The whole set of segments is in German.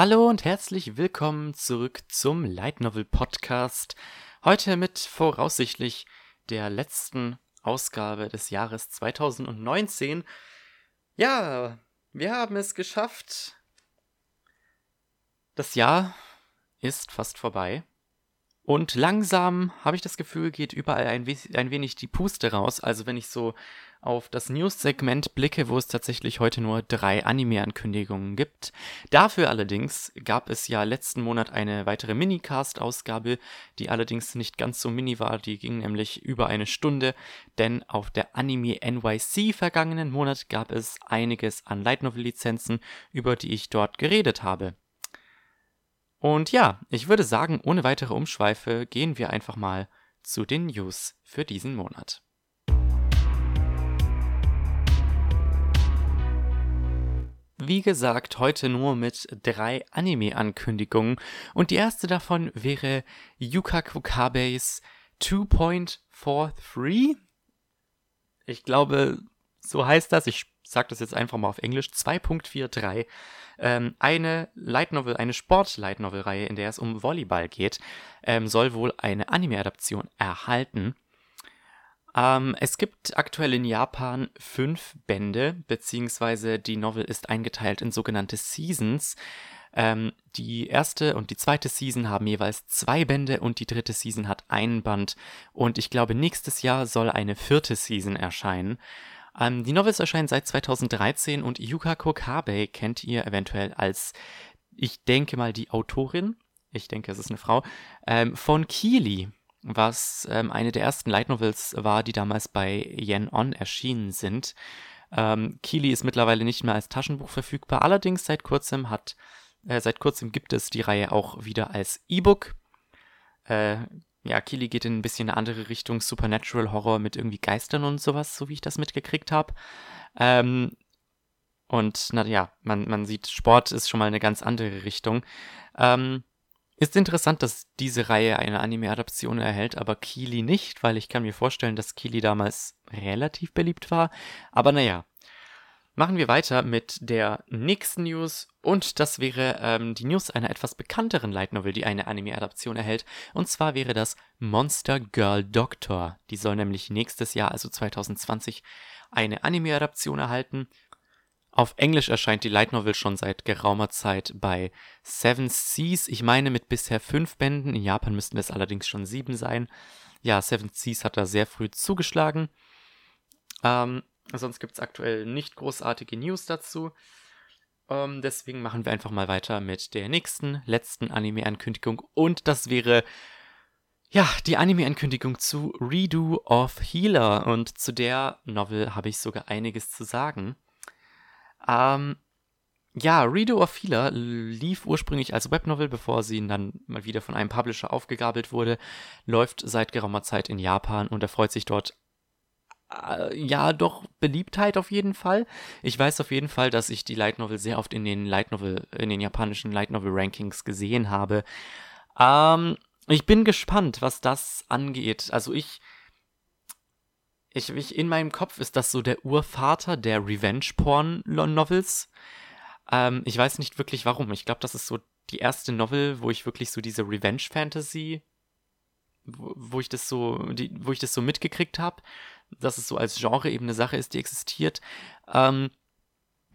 Hallo und herzlich willkommen zurück zum Light Novel Podcast. Heute mit voraussichtlich der letzten Ausgabe des Jahres 2019. Ja, wir haben es geschafft. Das Jahr ist fast vorbei. Und langsam habe ich das Gefühl, geht überall ein, ein wenig die Puste raus. Also wenn ich so auf das News-Segment blicke, wo es tatsächlich heute nur drei Anime-Ankündigungen gibt. Dafür allerdings gab es ja letzten Monat eine weitere Minicast-Ausgabe, die allerdings nicht ganz so mini war. Die ging nämlich über eine Stunde, denn auf der Anime NYC vergangenen Monat gab es einiges an Light Novel-Lizenzen, über die ich dort geredet habe. Und ja, ich würde sagen, ohne weitere Umschweife gehen wir einfach mal zu den News für diesen Monat. Wie gesagt, heute nur mit drei Anime-Ankündigungen und die erste davon wäre Yuka Kukabes 2.43. Ich glaube, so heißt das. Ich sage das jetzt einfach mal auf Englisch. 2.43 ähm, eine Light Novel, eine Sport-Light Novel-Reihe, in der es um Volleyball geht, ähm, soll wohl eine Anime-Adaption erhalten. Ähm, es gibt aktuell in Japan fünf Bände, beziehungsweise die Novel ist eingeteilt in sogenannte Seasons. Ähm, die erste und die zweite Season haben jeweils zwei Bände und die dritte Season hat einen Band. Und ich glaube, nächstes Jahr soll eine vierte Season erscheinen. Ähm, die Novels erscheinen seit 2013 und Yuka Kokabe kennt ihr eventuell als, ich denke mal, die Autorin, ich denke, es ist eine Frau, ähm, von Keely, was ähm, eine der ersten Light Novels war, die damals bei Yen On erschienen sind. Ähm, Keely ist mittlerweile nicht mehr als Taschenbuch verfügbar, allerdings seit kurzem hat, äh, seit kurzem gibt es die Reihe auch wieder als E-Book. Äh, ja, Kili geht in ein bisschen eine andere Richtung, Supernatural Horror mit irgendwie Geistern und sowas, so wie ich das mitgekriegt habe. Ähm, und naja, man, man sieht, Sport ist schon mal eine ganz andere Richtung. Ähm, ist interessant, dass diese Reihe eine Anime-Adaption erhält, aber Kili nicht, weil ich kann mir vorstellen, dass Kili damals relativ beliebt war. Aber naja, Machen wir weiter mit der nächsten News und das wäre ähm, die News einer etwas bekannteren Light Novel, die eine Anime-Adaption erhält. Und zwar wäre das Monster Girl Doctor. Die soll nämlich nächstes Jahr, also 2020, eine Anime-Adaption erhalten. Auf Englisch erscheint die Light Novel schon seit geraumer Zeit bei Seven Seas. Ich meine mit bisher fünf Bänden. In Japan müssten es allerdings schon sieben sein. Ja, Seven Seas hat da sehr früh zugeschlagen. Ähm, Sonst gibt es aktuell nicht großartige News dazu. Ähm, deswegen machen wir einfach mal weiter mit der nächsten, letzten Anime-Ankündigung. Und das wäre, ja, die Anime-Ankündigung zu Redo of Healer. Und zu der Novel habe ich sogar einiges zu sagen. Ähm, ja, Redo of Healer lief ursprünglich als Webnovel, bevor sie dann mal wieder von einem Publisher aufgegabelt wurde, läuft seit geraumer Zeit in Japan und erfreut sich dort äh, ja, doch Beliebtheit auf jeden Fall. Ich weiß auf jeden Fall, dass ich die Light Novel sehr oft in den Light Novel, in den japanischen Light Novel Rankings gesehen habe. Ähm, ich bin gespannt, was das angeht. Also ich, ich, ich, in meinem Kopf ist das so der Urvater der Revenge-Porn-Novels. Ähm, ich weiß nicht wirklich warum. Ich glaube, das ist so die erste Novel, wo ich wirklich so diese Revenge-Fantasy, wo, wo ich das so, die, wo ich das so mitgekriegt habe dass es so als Genre eben eine Sache ist, die existiert. Ähm,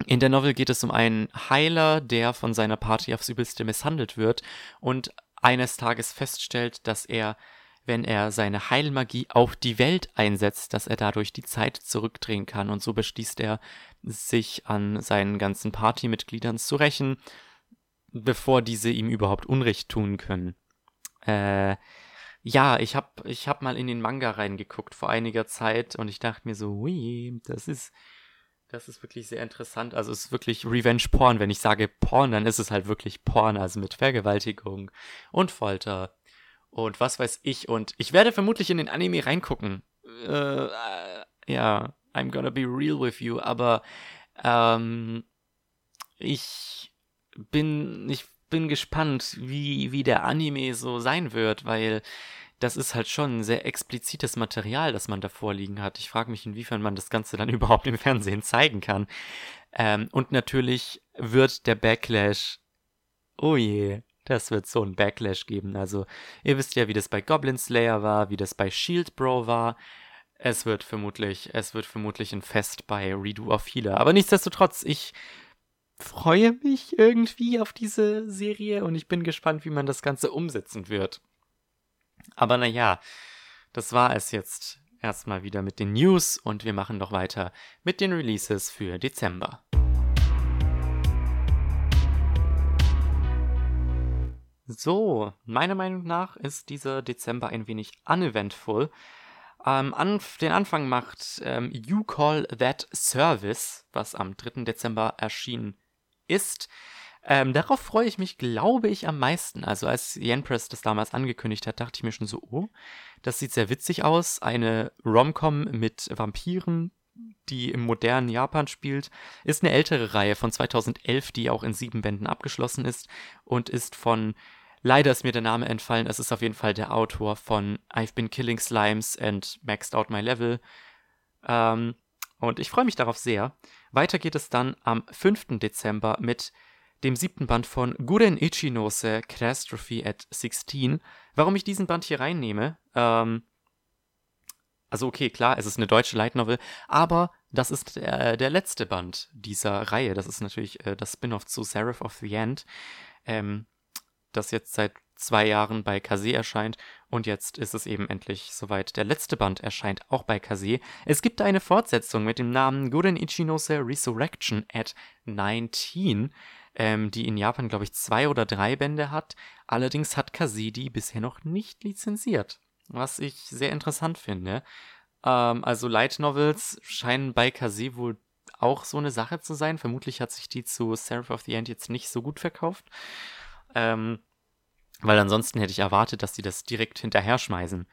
in der Novel geht es um einen Heiler, der von seiner Party aufs Übelste misshandelt wird und eines Tages feststellt, dass er, wenn er seine Heilmagie auf die Welt einsetzt, dass er dadurch die Zeit zurückdrehen kann. Und so beschließt er, sich an seinen ganzen Partymitgliedern zu rächen, bevor diese ihm überhaupt Unrecht tun können. Äh, ja, ich hab, ich hab mal in den Manga reingeguckt vor einiger Zeit und ich dachte mir so, ui, das ist, das ist wirklich sehr interessant. Also es ist wirklich Revenge Porn. Wenn ich sage Porn, dann ist es halt wirklich Porn, also mit Vergewaltigung und Folter und was weiß ich. Und ich werde vermutlich in den Anime reingucken. Äh, äh, ja, I'm gonna be real with you, aber ähm, ich bin, ich bin gespannt, wie, wie der Anime so sein wird, weil das ist halt schon sehr explizites Material, das man da vorliegen hat. Ich frage mich, inwiefern man das Ganze dann überhaupt im Fernsehen zeigen kann. Ähm, und natürlich wird der Backlash Oh je, das wird so ein Backlash geben. Also, ihr wisst ja, wie das bei Goblin Slayer war, wie das bei Shield Bro war. Es wird vermutlich, es wird vermutlich ein Fest bei Redo of Healer. Aber nichtsdestotrotz, ich freue mich irgendwie auf diese Serie und ich bin gespannt, wie man das Ganze umsetzen wird. Aber naja, das war es jetzt erstmal wieder mit den News und wir machen doch weiter mit den Releases für Dezember. So, meiner Meinung nach ist dieser Dezember ein wenig uneventful. Ähm, an, den Anfang macht ähm, You Call That Service, was am 3. Dezember erschienen ist. Ähm, darauf freue ich mich, glaube ich, am meisten. Also als Yen Press das damals angekündigt hat, dachte ich mir schon so, oh, das sieht sehr witzig aus. Eine Romcom mit Vampiren, die im modernen Japan spielt, ist eine ältere Reihe von 2011, die auch in sieben Bänden abgeschlossen ist und ist von, leider ist mir der Name entfallen, es ist auf jeden Fall der Autor von I've Been Killing Slimes and Maxed Out My Level. Ähm, und ich freue mich darauf sehr. Weiter geht es dann am 5. Dezember mit dem siebten Band von Guren Ichinose Catastrophe at 16. Warum ich diesen Band hier reinnehme, ähm, also okay, klar, es ist eine deutsche Light Novel, aber das ist der, der letzte Band dieser Reihe. Das ist natürlich äh, das Spin-off zu Seraph of the End, ähm, das jetzt seit zwei Jahren bei Kase erscheint und jetzt ist es eben endlich soweit. Der letzte Band erscheint auch bei Kase. Es gibt eine Fortsetzung mit dem Namen Guren Ichinose Resurrection at 19 ähm, die in Japan, glaube ich, zwei oder drei Bände hat. Allerdings hat Kasedi bisher noch nicht lizenziert, was ich sehr interessant finde. Ähm, also Light Novels scheinen bei Kase wohl auch so eine Sache zu sein. Vermutlich hat sich die zu Seraph of the End jetzt nicht so gut verkauft. Ähm, weil ansonsten hätte ich erwartet, dass sie das direkt hinterher schmeißen.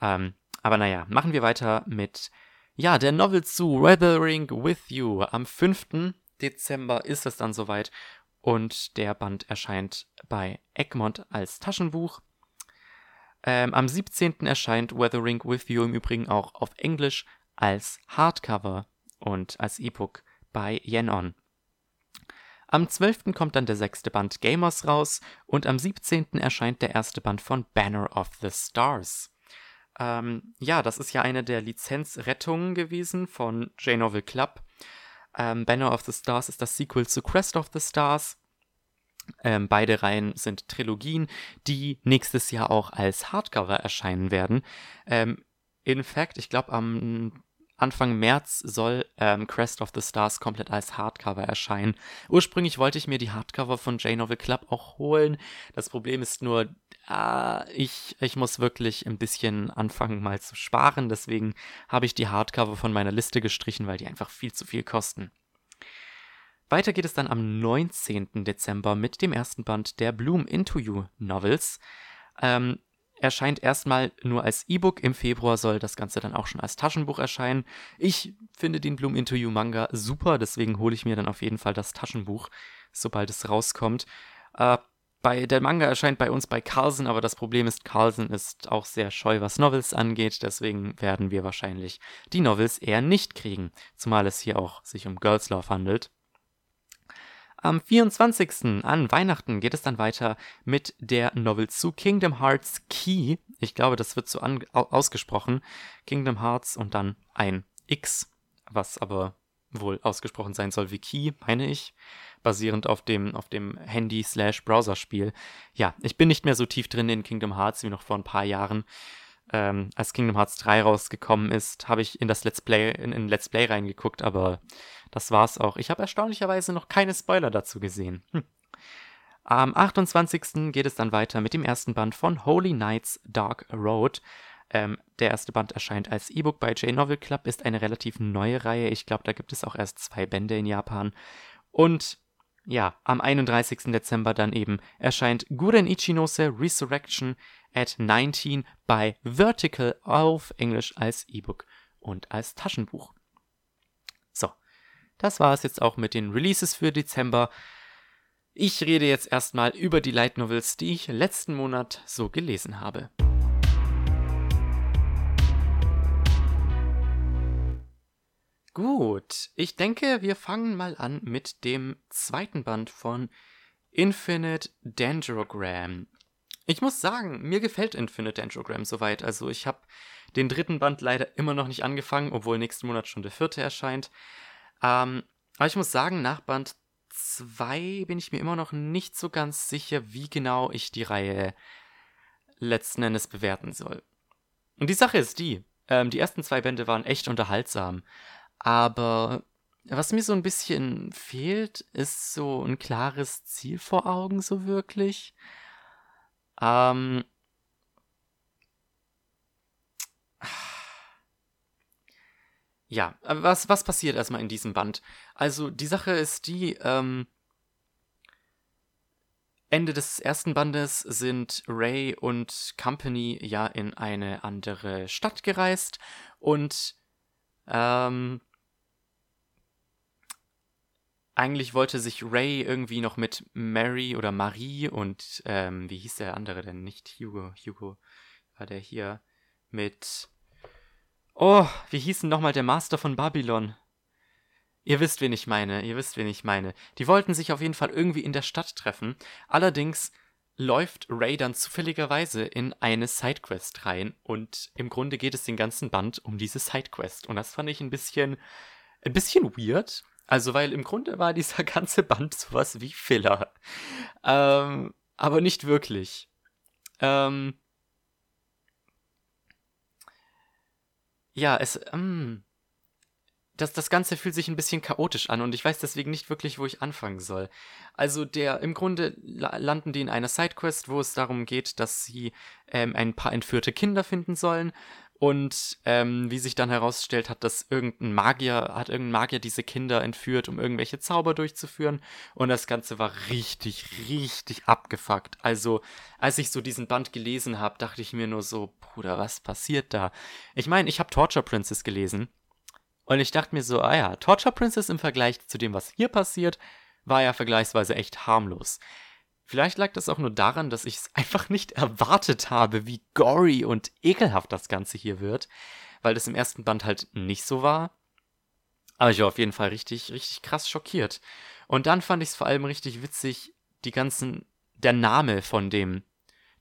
Ähm, aber naja, machen wir weiter mit, ja, der Novel zu Weathering with You. Am 5. Dezember ist es dann soweit und der Band erscheint bei Egmont als Taschenbuch. Ähm, am 17. erscheint Weathering with You im Übrigen auch auf Englisch als Hardcover und als E-Book bei Yenon. Am 12. kommt dann der sechste Band Gamers raus und am 17. erscheint der erste Band von Banner of the Stars. Ähm, ja, das ist ja eine der Lizenzrettungen gewesen von J-Novel Club. Ähm, Banner of the Stars ist das Sequel zu Crest of the Stars. Ähm, beide Reihen sind Trilogien, die nächstes Jahr auch als Hardcover erscheinen werden. Ähm, in fact, ich glaube, am Anfang März soll ähm, Crest of the Stars komplett als Hardcover erscheinen. Ursprünglich wollte ich mir die Hardcover von J-Novel Club auch holen. Das Problem ist nur, äh, ich, ich muss wirklich ein bisschen anfangen mal zu sparen. Deswegen habe ich die Hardcover von meiner Liste gestrichen, weil die einfach viel zu viel kosten. Weiter geht es dann am 19. Dezember mit dem ersten Band der Bloom Into You Novels. Ähm, erscheint erstmal nur als E-Book. Im Februar soll das Ganze dann auch schon als Taschenbuch erscheinen. Ich finde den Bloom Into You Manga super, deswegen hole ich mir dann auf jeden Fall das Taschenbuch, sobald es rauskommt. Äh, bei, der Manga erscheint bei uns bei Carlsen, aber das Problem ist, Carlsen ist auch sehr scheu, was Novels angeht, deswegen werden wir wahrscheinlich die Novels eher nicht kriegen, zumal es hier auch sich um Girls Love handelt. Am 24. an Weihnachten geht es dann weiter mit der Novel zu Kingdom Hearts Key. Ich glaube, das wird so ausgesprochen. Kingdom Hearts und dann ein X, was aber wohl ausgesprochen sein soll wie Key, meine ich, basierend auf dem, auf dem Handy-Slash-Browser-Spiel. Ja, ich bin nicht mehr so tief drin in Kingdom Hearts wie noch vor ein paar Jahren ähm, als Kingdom Hearts 3 rausgekommen ist, habe ich in das Let's Play, in, in Let's Play reingeguckt, aber das war's auch. Ich habe erstaunlicherweise noch keine Spoiler dazu gesehen. Hm. Am 28. geht es dann weiter mit dem ersten Band von Holy Knights Dark Road. Ähm, der erste Band erscheint als E-Book bei J-Novel Club, ist eine relativ neue Reihe. Ich glaube, da gibt es auch erst zwei Bände in Japan. Und ja, am 31. Dezember dann eben erscheint Guren Ichinose Resurrection at 19 bei Vertical auf Englisch als E-Book und als Taschenbuch. So, das war es jetzt auch mit den Releases für Dezember. Ich rede jetzt erstmal über die Light Novels, die ich letzten Monat so gelesen habe. Gut, ich denke, wir fangen mal an mit dem zweiten Band von Infinite Dendrogram. Ich muss sagen, mir gefällt Infinite Dendrogram soweit. Also ich habe den dritten Band leider immer noch nicht angefangen, obwohl nächsten Monat schon der vierte erscheint. Ähm, aber ich muss sagen, nach Band 2 bin ich mir immer noch nicht so ganz sicher, wie genau ich die Reihe letzten Endes bewerten soll. Und die Sache ist die, ähm, die ersten zwei Bände waren echt unterhaltsam, aber was mir so ein bisschen fehlt, ist so ein klares Ziel vor Augen, so wirklich. Ähm, ja, was, was passiert erstmal in diesem Band? Also, die Sache ist die, ähm, Ende des ersten Bandes sind Ray und Company ja in eine andere Stadt gereist und ähm, eigentlich wollte sich Ray irgendwie noch mit Mary oder Marie und ähm, wie hieß der andere denn? Nicht Hugo. Hugo war der hier mit. Oh, wie hieß denn nochmal der Master von Babylon? Ihr wisst, wen ich meine. Ihr wisst, wen ich meine. Die wollten sich auf jeden Fall irgendwie in der Stadt treffen. Allerdings läuft Ray dann zufälligerweise in eine Sidequest rein und im Grunde geht es den ganzen Band um diese Sidequest und das fand ich ein bisschen ein bisschen weird, also, weil im Grunde war dieser ganze Band sowas wie Filler. Ähm, aber nicht wirklich. Ähm, ja, es, ähm, das, das Ganze fühlt sich ein bisschen chaotisch an und ich weiß deswegen nicht wirklich, wo ich anfangen soll. Also der, im Grunde landen die in einer Sidequest, wo es darum geht, dass sie ähm, ein paar entführte Kinder finden sollen und ähm, wie sich dann herausstellt, hat das irgendein Magier, hat irgendein Magier diese Kinder entführt, um irgendwelche Zauber durchzuführen. Und das Ganze war richtig, richtig abgefuckt. Also, als ich so diesen Band gelesen habe, dachte ich mir nur so, Bruder, was passiert da? Ich meine, ich habe Torture Princess gelesen. Und ich dachte mir so, ah ja, Torture Princess im Vergleich zu dem, was hier passiert, war ja vergleichsweise echt harmlos. Vielleicht lag das auch nur daran, dass ich es einfach nicht erwartet habe, wie gory und ekelhaft das Ganze hier wird, weil das im ersten Band halt nicht so war. Aber ich war auf jeden Fall richtig, richtig krass schockiert. Und dann fand ich es vor allem richtig witzig, die ganzen, der Name von dem,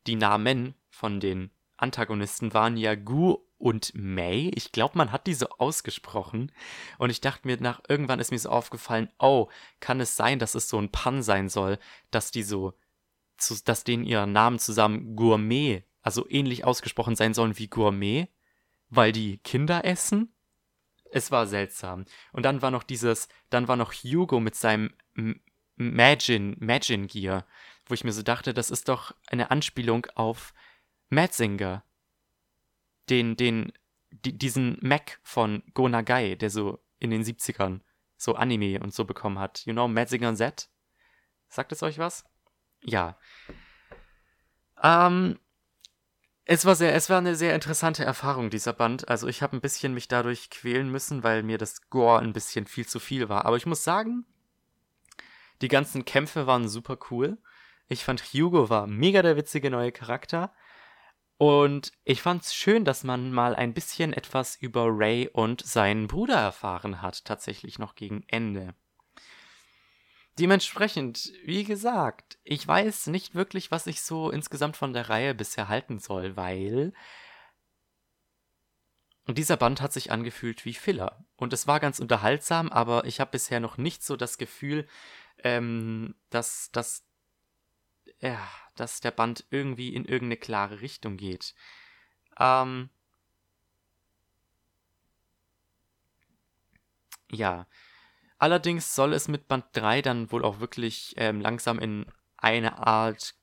die Namen von den Antagonisten waren ja Gu und May. Ich glaube, man hat die so ausgesprochen. Und ich dachte mir nach, irgendwann ist mir so aufgefallen, oh, kann es sein, dass es so ein Pan sein soll, dass die so, zu, dass denen ihre Namen zusammen Gourmet, also ähnlich ausgesprochen sein sollen wie Gourmet, weil die Kinder essen? Es war seltsam. Und dann war noch dieses, dann war noch Hugo mit seinem Magin, Magin Gear, wo ich mir so dachte, das ist doch eine Anspielung auf Madzinger den, den, die, diesen Mac von Go Nagai, der so in den 70ern so Anime und so bekommen hat. You know, Mazinger Z? Sagt es euch was? Ja. Ähm, es war sehr, es war eine sehr interessante Erfahrung, dieser Band. Also ich habe ein bisschen mich dadurch quälen müssen, weil mir das Gore ein bisschen viel zu viel war. Aber ich muss sagen, die ganzen Kämpfe waren super cool. Ich fand Hugo war mega der witzige neue Charakter. Und ich fand's schön, dass man mal ein bisschen etwas über Ray und seinen Bruder erfahren hat, tatsächlich noch gegen Ende. Dementsprechend, wie gesagt, ich weiß nicht wirklich, was ich so insgesamt von der Reihe bisher halten soll, weil dieser Band hat sich angefühlt wie Filler. Und es war ganz unterhaltsam, aber ich habe bisher noch nicht so das Gefühl, ähm, dass, dass ja, dass der Band irgendwie in irgendeine klare Richtung geht. Ähm, ja. Allerdings soll es mit Band 3 dann wohl auch wirklich ähm, langsam in eine Art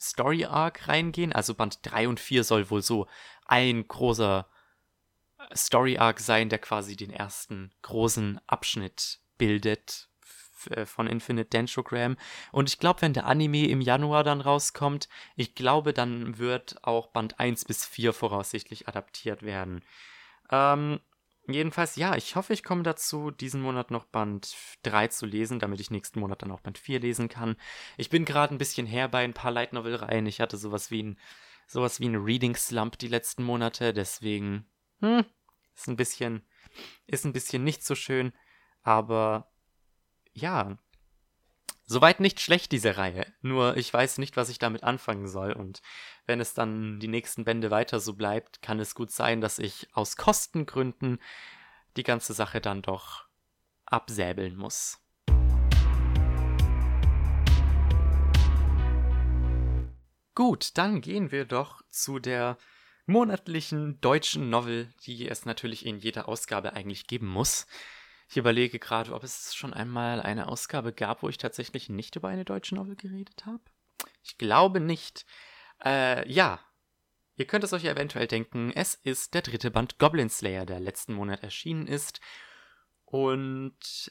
Story Arc reingehen. Also Band 3 und 4 soll wohl so ein großer Story Arc sein, der quasi den ersten großen Abschnitt bildet von Infinite Dendrogram. Und ich glaube, wenn der Anime im Januar dann rauskommt, ich glaube, dann wird auch Band 1 bis 4 voraussichtlich adaptiert werden. Ähm, jedenfalls, ja, ich hoffe, ich komme dazu, diesen Monat noch Band 3 zu lesen, damit ich nächsten Monat dann auch Band 4 lesen kann. Ich bin gerade ein bisschen her bei ein paar Light Novel Reihen. Ich hatte sowas wie ein sowas wie ein Reading Slump die letzten Monate, deswegen hm, ist ein bisschen ist ein bisschen nicht so schön, aber ja, Soweit nicht schlecht, diese Reihe. Nur ich weiß nicht, was ich damit anfangen soll. Und wenn es dann die nächsten Bände weiter so bleibt, kann es gut sein, dass ich aus Kostengründen die ganze Sache dann doch absäbeln muss. Gut, dann gehen wir doch zu der monatlichen deutschen Novel, die es natürlich in jeder Ausgabe eigentlich geben muss. Ich überlege gerade, ob es schon einmal eine Ausgabe gab, wo ich tatsächlich nicht über eine deutsche Novel geredet habe. Ich glaube nicht. Äh, ja. Ihr könnt es euch eventuell denken, es ist der dritte Band Goblin Slayer, der letzten Monat erschienen ist. Und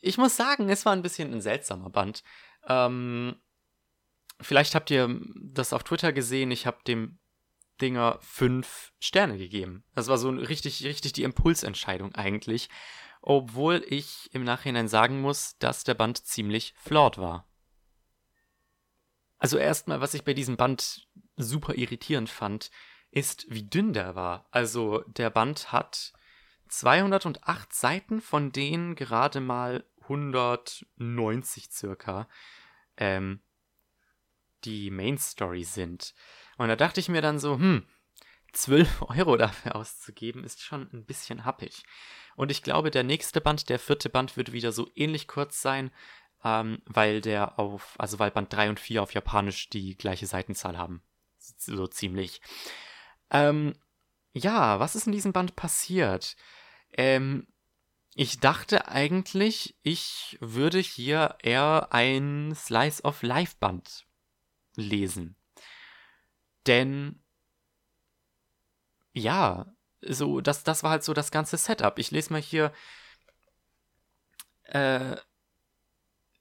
ich muss sagen, es war ein bisschen ein seltsamer Band. Ähm, vielleicht habt ihr das auf Twitter gesehen. Ich habe dem Dinger fünf Sterne gegeben. Das war so richtig, richtig die Impulsentscheidung eigentlich obwohl ich im Nachhinein sagen muss, dass der Band ziemlich flawed war. Also erstmal, was ich bei diesem Band super irritierend fand, ist, wie dünn der war. Also der Band hat 208 Seiten, von denen gerade mal 190 circa ähm, die Main Story sind. Und da dachte ich mir dann so, hm, 12 Euro dafür auszugeben, ist schon ein bisschen happig. Und ich glaube, der nächste Band, der vierte Band, wird wieder so ähnlich kurz sein, ähm, weil der auf, also weil Band 3 und 4 auf Japanisch die gleiche Seitenzahl haben. So ziemlich. Ähm, ja, was ist in diesem Band passiert? Ähm, ich dachte eigentlich, ich würde hier eher ein Slice of Life Band lesen. Denn ja, so, das, das war halt so das ganze Setup. Ich lese mal hier. Äh,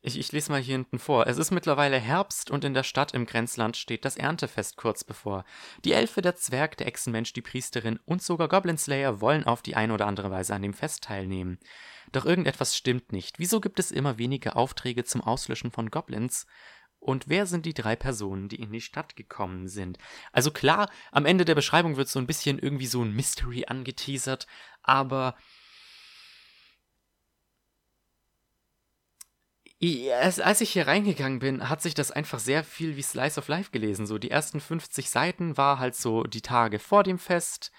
ich, ich lese mal hier hinten vor. Es ist mittlerweile Herbst und in der Stadt im Grenzland steht das Erntefest kurz bevor. Die Elfe, der Zwerg, der Echsenmensch, die Priesterin und sogar Goblin Slayer wollen auf die eine oder andere Weise an dem Fest teilnehmen. Doch irgendetwas stimmt nicht. Wieso gibt es immer weniger Aufträge zum Auslöschen von Goblins? Und wer sind die drei Personen, die in die Stadt gekommen sind? Also klar, am Ende der Beschreibung wird so ein bisschen irgendwie so ein Mystery angeteasert, aber als ich hier reingegangen bin, hat sich das einfach sehr viel wie Slice of Life gelesen. So die ersten 50 Seiten war halt so die Tage vor dem Fest.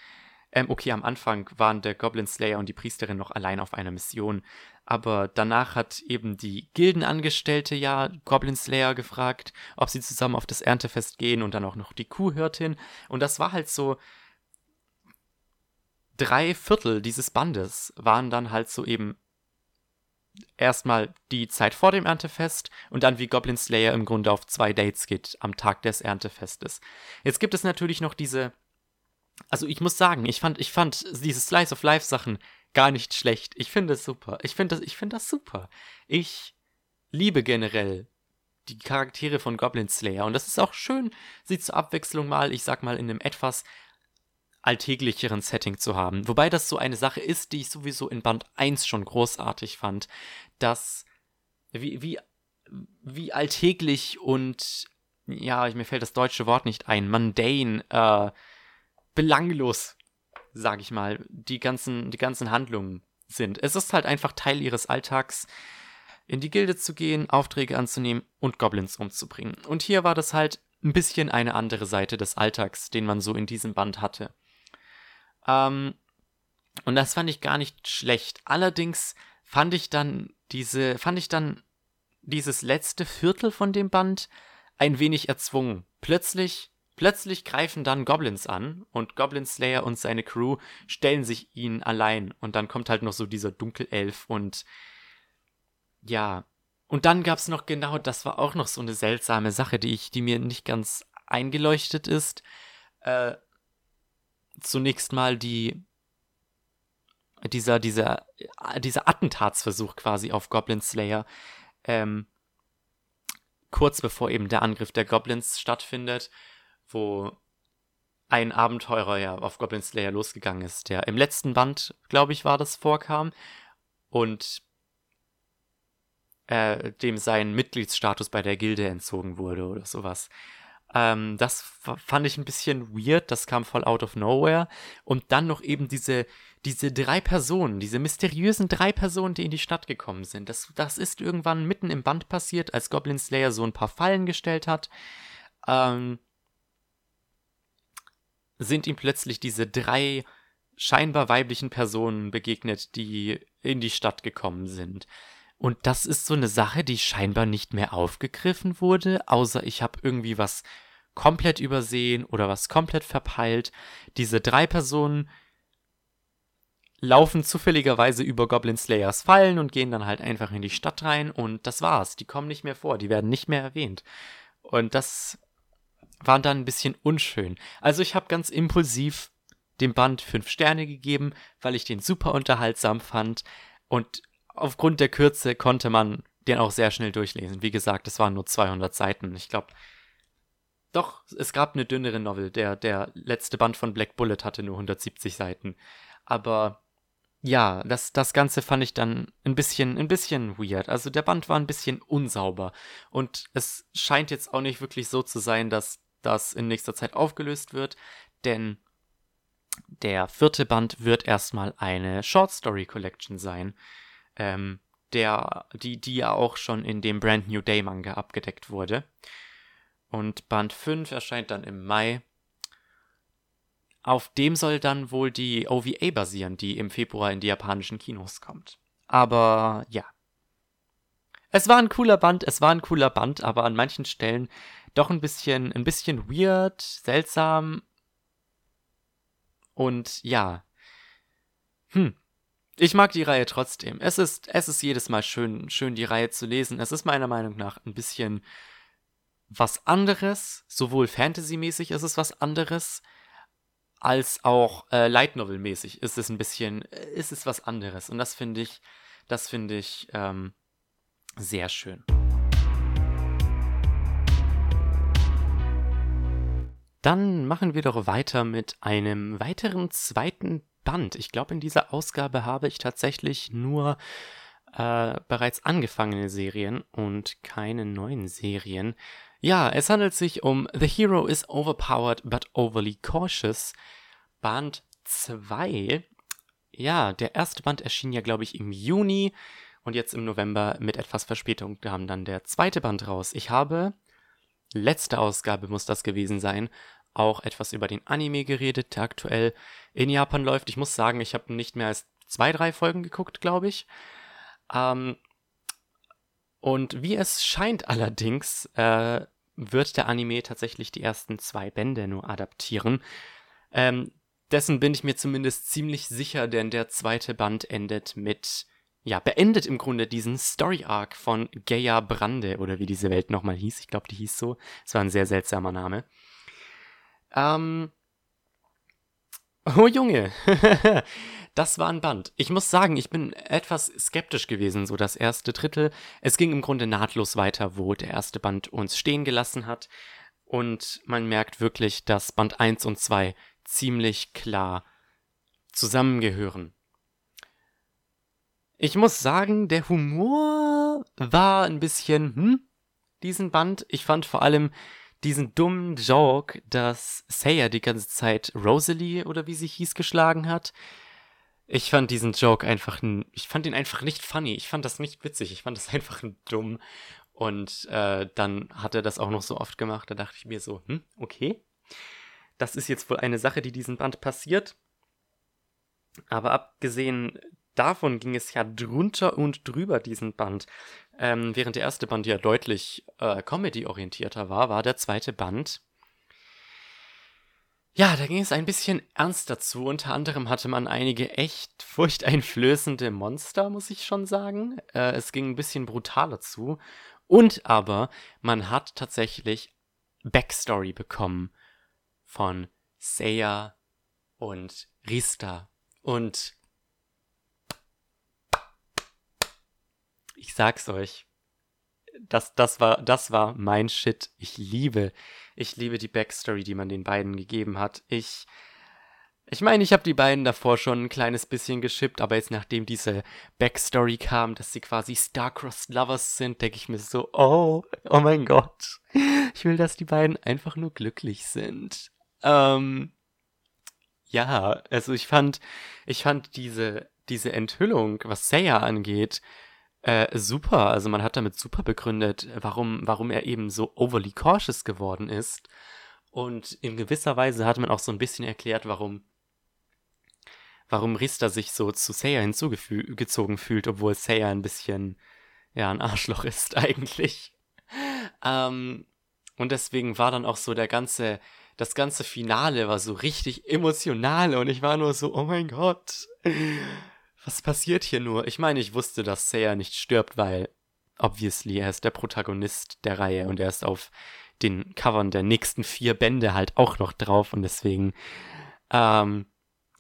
Ähm, okay, am Anfang waren der Goblin Slayer und die Priesterin noch allein auf einer Mission. Aber danach hat eben die Gildenangestellte ja Goblin Slayer gefragt, ob sie zusammen auf das Erntefest gehen und dann auch noch die Kuhhirtin. Und das war halt so. Drei Viertel dieses Bandes waren dann halt so eben erstmal die Zeit vor dem Erntefest und dann wie Goblin Slayer im Grunde auf zwei Dates geht am Tag des Erntefestes. Jetzt gibt es natürlich noch diese also ich muss sagen, ich fand, ich fand diese Slice of Life Sachen gar nicht schlecht. Ich finde es super. Ich finde das, ich finde das super. Ich liebe generell die Charaktere von Goblin Slayer und das ist auch schön, sie zur Abwechslung mal, ich sag mal, in einem etwas alltäglicheren Setting zu haben. Wobei das so eine Sache ist, die ich sowieso in Band 1 schon großartig fand, dass wie, wie, wie alltäglich und ja, mir fällt das deutsche Wort nicht ein, mundane, äh, belanglos, sag ich mal, die ganzen, die ganzen Handlungen sind. Es ist halt einfach Teil ihres Alltags, in die Gilde zu gehen, Aufträge anzunehmen und Goblins umzubringen. Und hier war das halt ein bisschen eine andere Seite des Alltags, den man so in diesem Band hatte. Ähm, und das fand ich gar nicht schlecht. Allerdings fand ich dann diese, fand ich dann dieses letzte Viertel von dem Band ein wenig erzwungen. Plötzlich Plötzlich greifen dann Goblins an und Goblin Slayer und seine Crew stellen sich ihnen allein und dann kommt halt noch so dieser Dunkelelf und ja. Und dann gab's noch genau, das war auch noch so eine seltsame Sache, die ich, die mir nicht ganz eingeleuchtet ist. Äh, zunächst mal die dieser, dieser, dieser Attentatsversuch quasi auf Goblin Slayer, ähm, kurz bevor eben der Angriff der Goblins stattfindet wo ein Abenteurer ja auf Goblin Slayer losgegangen ist, der im letzten Band, glaube ich, war das, vorkam und äh, dem sein Mitgliedsstatus bei der Gilde entzogen wurde oder sowas. Ähm, das fand ich ein bisschen weird, das kam voll out of nowhere. Und dann noch eben diese, diese drei Personen, diese mysteriösen drei Personen, die in die Stadt gekommen sind. Das, das ist irgendwann mitten im Band passiert, als Goblin Slayer so ein paar Fallen gestellt hat. Ähm, sind ihm plötzlich diese drei scheinbar weiblichen Personen begegnet, die in die Stadt gekommen sind. Und das ist so eine Sache, die scheinbar nicht mehr aufgegriffen wurde, außer ich habe irgendwie was komplett übersehen oder was komplett verpeilt. Diese drei Personen laufen zufälligerweise über Goblin Slayers Fallen und gehen dann halt einfach in die Stadt rein und das war's. Die kommen nicht mehr vor, die werden nicht mehr erwähnt. Und das war dann ein bisschen unschön. Also ich habe ganz impulsiv dem Band fünf Sterne gegeben, weil ich den super unterhaltsam fand und aufgrund der Kürze konnte man den auch sehr schnell durchlesen. Wie gesagt, es waren nur 200 Seiten. Ich glaube, doch, es gab eine dünnere Novel. Der, der letzte Band von Black Bullet hatte nur 170 Seiten. Aber ja, das, das Ganze fand ich dann ein bisschen, ein bisschen weird. Also der Band war ein bisschen unsauber. Und es scheint jetzt auch nicht wirklich so zu sein, dass das in nächster Zeit aufgelöst wird. Denn der vierte Band wird erstmal eine Short Story Collection sein ähm, der, die, die ja auch schon in dem Brand New Day Manga abgedeckt wurde. Und Band 5 erscheint dann im Mai. Auf dem soll dann wohl die OVA basieren, die im Februar in die japanischen Kinos kommt. Aber ja. Es war ein cooler Band, es war ein cooler Band, aber an manchen Stellen doch ein bisschen, ein bisschen weird, seltsam. Und ja. Hm, ich mag die Reihe trotzdem. Es ist, es ist jedes Mal schön, schön, die Reihe zu lesen. Es ist meiner Meinung nach ein bisschen was anderes. Sowohl Fantasy-mäßig ist es was anderes, als auch äh, Light Novel-mäßig ist es ein bisschen, ist es was anderes. Und das finde ich, das finde ich ähm, sehr schön. Dann machen wir doch weiter mit einem weiteren zweiten Band. Ich glaube, in dieser Ausgabe habe ich tatsächlich nur äh, bereits angefangene Serien und keine neuen Serien. Ja, es handelt sich um The Hero is Overpowered but Overly Cautious, Band 2. Ja, der erste Band erschien ja, glaube ich, im Juni und jetzt im November mit etwas Verspätung kam dann der zweite Band raus. Ich habe, letzte Ausgabe muss das gewesen sein, auch etwas über den Anime geredet, der aktuell in Japan läuft. Ich muss sagen, ich habe nicht mehr als zwei, drei Folgen geguckt, glaube ich. Ähm, und wie es scheint allerdings, äh, wird der Anime tatsächlich die ersten zwei Bände nur adaptieren. Ähm, dessen bin ich mir zumindest ziemlich sicher, denn der zweite Band endet mit, ja, beendet im Grunde diesen Story Arc von Gaia Brande oder wie diese Welt nochmal hieß. Ich glaube, die hieß so. Es war ein sehr seltsamer Name. Ähm. Oh Junge, das war ein Band. Ich muss sagen, ich bin etwas skeptisch gewesen, so das erste Drittel. Es ging im Grunde nahtlos weiter, wo der erste Band uns stehen gelassen hat. Und man merkt wirklich, dass Band 1 und 2 ziemlich klar zusammengehören. Ich muss sagen, der Humor war ein bisschen, hm, diesen Band. Ich fand vor allem diesen dummen Joke, dass Saya die ganze Zeit Rosalie oder wie sie hieß geschlagen hat. Ich fand diesen Joke einfach, ich fand ihn einfach nicht funny. Ich fand das nicht witzig. Ich fand das einfach dumm. Und äh, dann hat er das auch noch so oft gemacht. Da dachte ich mir so, hm, okay. Das ist jetzt wohl eine Sache, die diesen Band passiert. Aber abgesehen davon ging es ja drunter und drüber, diesen Band. Ähm, während der erste Band ja deutlich äh, Comedy-orientierter war, war der zweite Band. Ja, da ging es ein bisschen ernster zu. Unter anderem hatte man einige echt furchteinflößende Monster, muss ich schon sagen. Äh, es ging ein bisschen brutaler zu. Und aber man hat tatsächlich Backstory bekommen von Seiya und Rista. Und ich sag's euch. Das, das, war, das war mein Shit. Ich liebe, ich liebe die Backstory, die man den beiden gegeben hat. Ich, Ich meine, ich habe die beiden davor schon ein kleines bisschen geschippt, aber jetzt nachdem diese Backstory kam, dass sie quasi Star-Crossed Lovers sind, denke ich mir so, oh, oh mein Gott. Ich will, dass die beiden einfach nur glücklich sind. Ähm, ja, also ich fand, ich fand diese, diese Enthüllung, was Seiya angeht, äh, super. Also man hat damit super begründet, warum, warum er eben so overly cautious geworden ist. Und in gewisser Weise hat man auch so ein bisschen erklärt, warum warum Rista sich so zu Seiya hinzugezogen fühlt, obwohl Seiya ein bisschen, ja, ein Arschloch ist eigentlich. Ähm, und deswegen war dann auch so der ganze, das ganze Finale war so richtig emotional und ich war nur so, oh mein Gott, was passiert hier nur? Ich meine, ich wusste, dass Seiya nicht stirbt, weil, obviously, er ist der Protagonist der Reihe und er ist auf den Covern der nächsten vier Bände halt auch noch drauf und deswegen, ähm,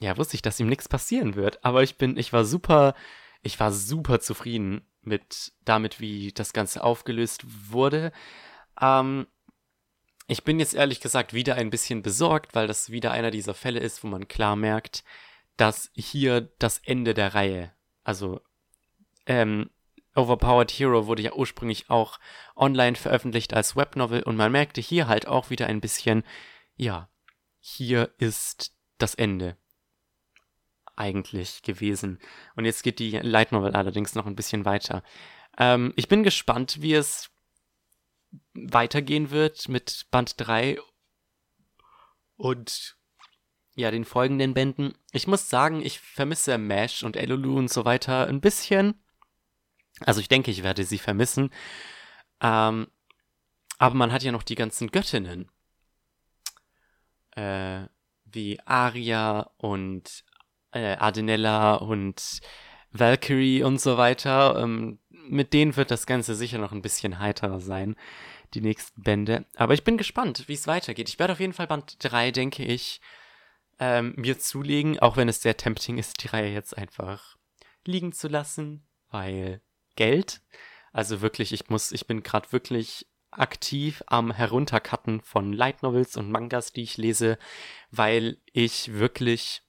ja, wusste ich, dass ihm nichts passieren wird. Aber ich bin, ich war super, ich war super zufrieden mit damit, wie das Ganze aufgelöst wurde. Ähm, ich bin jetzt ehrlich gesagt wieder ein bisschen besorgt, weil das wieder einer dieser Fälle ist, wo man klar merkt, dass hier das Ende der Reihe, also ähm, Overpowered Hero wurde ja ursprünglich auch online veröffentlicht als Webnovel und man merkte hier halt auch wieder ein bisschen, ja, hier ist das Ende eigentlich gewesen. Und jetzt geht die Light Novel allerdings noch ein bisschen weiter. Ähm, ich bin gespannt, wie es weitergehen wird mit Band 3 und ja, den folgenden Bänden. Ich muss sagen, ich vermisse Mash und Elulu und so weiter ein bisschen. Also ich denke, ich werde sie vermissen. Ähm, aber man hat ja noch die ganzen Göttinnen. Äh, wie Aria und äh, Ardenella und Valkyrie und so weiter. Ähm, mit denen wird das Ganze sicher noch ein bisschen heiterer sein, die nächsten Bände. Aber ich bin gespannt, wie es weitergeht. Ich werde auf jeden Fall Band 3, denke ich, ähm, mir zulegen, auch wenn es sehr tempting ist, die Reihe jetzt einfach liegen zu lassen, weil Geld. Also wirklich, ich muss, ich bin gerade wirklich aktiv am Heruntercutten von Light Novels und Mangas, die ich lese, weil ich wirklich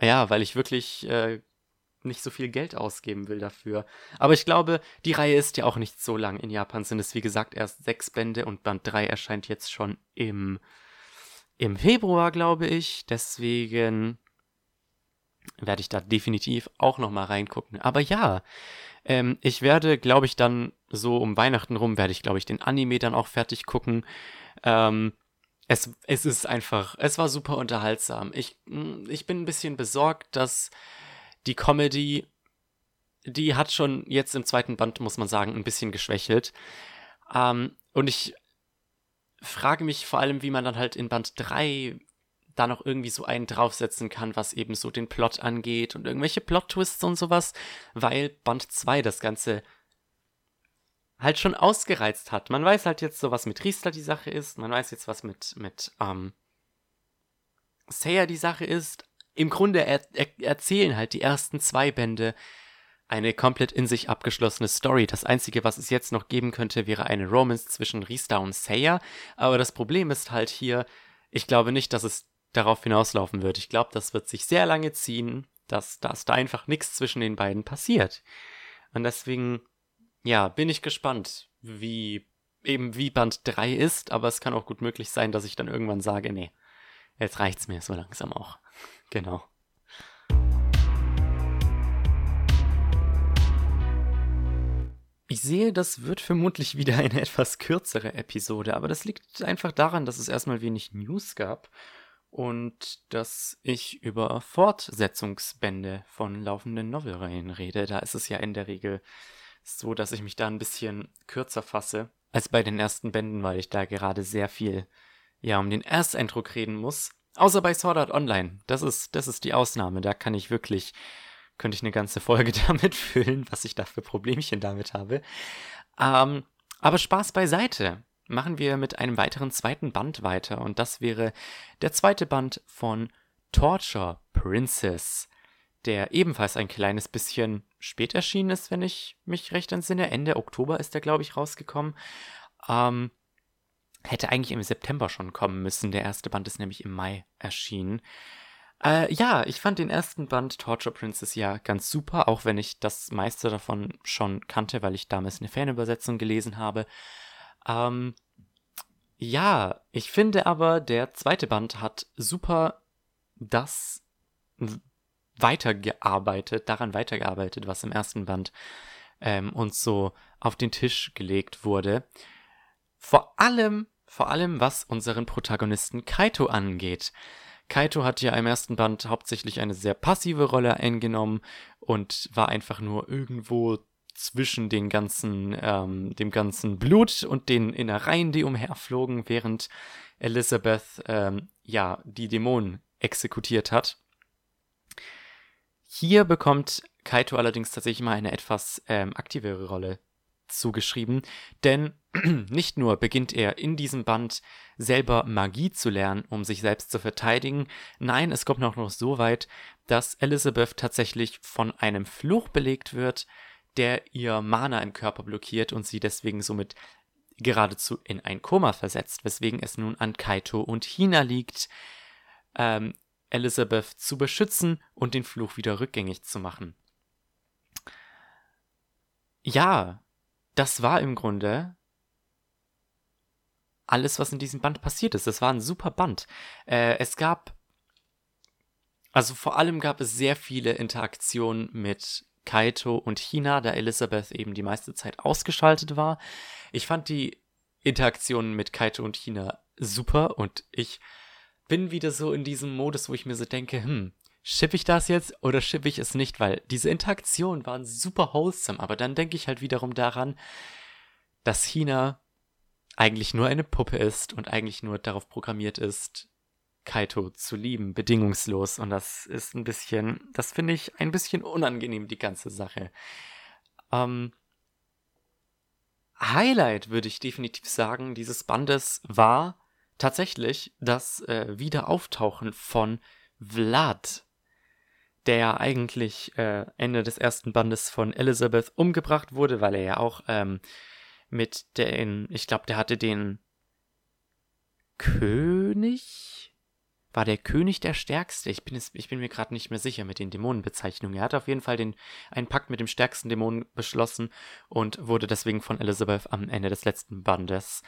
ja, weil ich wirklich äh, nicht so viel Geld ausgeben will dafür. Aber ich glaube, die Reihe ist ja auch nicht so lang. In Japan sind es, wie gesagt, erst sechs Bände und Band 3 erscheint jetzt schon im, im Februar, glaube ich. Deswegen werde ich da definitiv auch nochmal reingucken. Aber ja, ähm, ich werde, glaube ich, dann so um Weihnachten rum, werde ich, glaube ich, den Anime dann auch fertig gucken. Ähm, es, es ist einfach, es war super unterhaltsam. Ich, ich bin ein bisschen besorgt, dass die Comedy, die hat schon jetzt im zweiten Band, muss man sagen, ein bisschen geschwächelt. Ähm, und ich frage mich vor allem, wie man dann halt in Band 3 da noch irgendwie so einen draufsetzen kann, was eben so den Plot angeht und irgendwelche Plot-Twists und sowas, weil Band 2 das Ganze halt schon ausgereizt hat. Man weiß halt jetzt so, was mit Riester die Sache ist. Man weiß jetzt, was mit, mit ähm, Seiya die Sache ist. Im Grunde er, er, erzählen halt die ersten zwei Bände eine komplett in sich abgeschlossene Story. Das Einzige, was es jetzt noch geben könnte, wäre eine Romance zwischen Riester und Seiya. Aber das Problem ist halt hier, ich glaube nicht, dass es darauf hinauslaufen wird. Ich glaube, das wird sich sehr lange ziehen, dass, dass da einfach nichts zwischen den beiden passiert. Und deswegen ja, bin ich gespannt, wie eben wie Band 3 ist, aber es kann auch gut möglich sein, dass ich dann irgendwann sage, nee, jetzt reicht's mir so langsam auch. genau. Ich sehe, das wird vermutlich wieder eine etwas kürzere Episode, aber das liegt einfach daran, dass es erstmal wenig News gab und dass ich über Fortsetzungsbände von laufenden Novelreihen rede. Da ist es ja in der Regel so, dass ich mich da ein bisschen kürzer fasse als bei den ersten Bänden, weil ich da gerade sehr viel ja um den Ersteindruck reden muss. Außer bei Sword Art Online. Das ist, das ist die Ausnahme. Da kann ich wirklich, könnte ich eine ganze Folge damit füllen, was ich da für Problemchen damit habe. Ähm, aber Spaß beiseite. Machen wir mit einem weiteren zweiten Band weiter. Und das wäre der zweite Band von Torture Princess der ebenfalls ein kleines bisschen spät erschienen ist, wenn ich mich recht entsinne. Ende Oktober ist der, glaube ich, rausgekommen. Ähm, hätte eigentlich im September schon kommen müssen. Der erste Band ist nämlich im Mai erschienen. Äh, ja, ich fand den ersten Band Torture Princess ja ganz super, auch wenn ich das meiste davon schon kannte, weil ich damals eine Fanübersetzung gelesen habe. Ähm, ja, ich finde aber, der zweite Band hat super das weitergearbeitet, daran weitergearbeitet, was im ersten Band ähm, uns so auf den Tisch gelegt wurde. Vor allem, vor allem was unseren Protagonisten Kaito angeht. Kaito hat ja im ersten Band hauptsächlich eine sehr passive Rolle eingenommen und war einfach nur irgendwo zwischen den ganzen, ähm, dem ganzen Blut und den Innereien, die umherflogen, während Elizabeth ähm, ja die Dämonen exekutiert hat. Hier bekommt Kaito allerdings tatsächlich mal eine etwas ähm, aktivere Rolle zugeschrieben, denn nicht nur beginnt er in diesem Band selber Magie zu lernen, um sich selbst zu verteidigen, nein, es kommt auch noch so weit, dass Elizabeth tatsächlich von einem Fluch belegt wird, der ihr Mana im Körper blockiert und sie deswegen somit geradezu in ein Koma versetzt, weswegen es nun an Kaito und Hina liegt, ähm, Elizabeth zu beschützen und den Fluch wieder rückgängig zu machen. Ja, das war im Grunde alles, was in diesem Band passiert ist. Das war ein super Band. Äh, es gab, also vor allem gab es sehr viele Interaktionen mit Kaito und Hina, da Elizabeth eben die meiste Zeit ausgeschaltet war. Ich fand die Interaktionen mit Kaito und Hina super und ich bin wieder so in diesem Modus, wo ich mir so denke, hm, schippe ich das jetzt oder schippe ich es nicht? Weil diese Interaktionen waren super wholesome, aber dann denke ich halt wiederum daran, dass Hina eigentlich nur eine Puppe ist und eigentlich nur darauf programmiert ist, Kaito zu lieben, bedingungslos. Und das ist ein bisschen, das finde ich ein bisschen unangenehm, die ganze Sache. Ähm, Highlight, würde ich definitiv sagen, dieses Bandes war tatsächlich das äh, Wiederauftauchen von Vlad, der ja eigentlich äh, Ende des ersten Bandes von Elizabeth umgebracht wurde, weil er ja auch ähm, mit den, ich glaube, der hatte den König war der König der Stärkste. Ich bin, es, ich bin mir gerade nicht mehr sicher mit den Dämonenbezeichnungen. Er hat auf jeden Fall den, einen Pakt mit dem stärksten Dämonen beschlossen und wurde deswegen von Elizabeth am Ende des letzten Bandes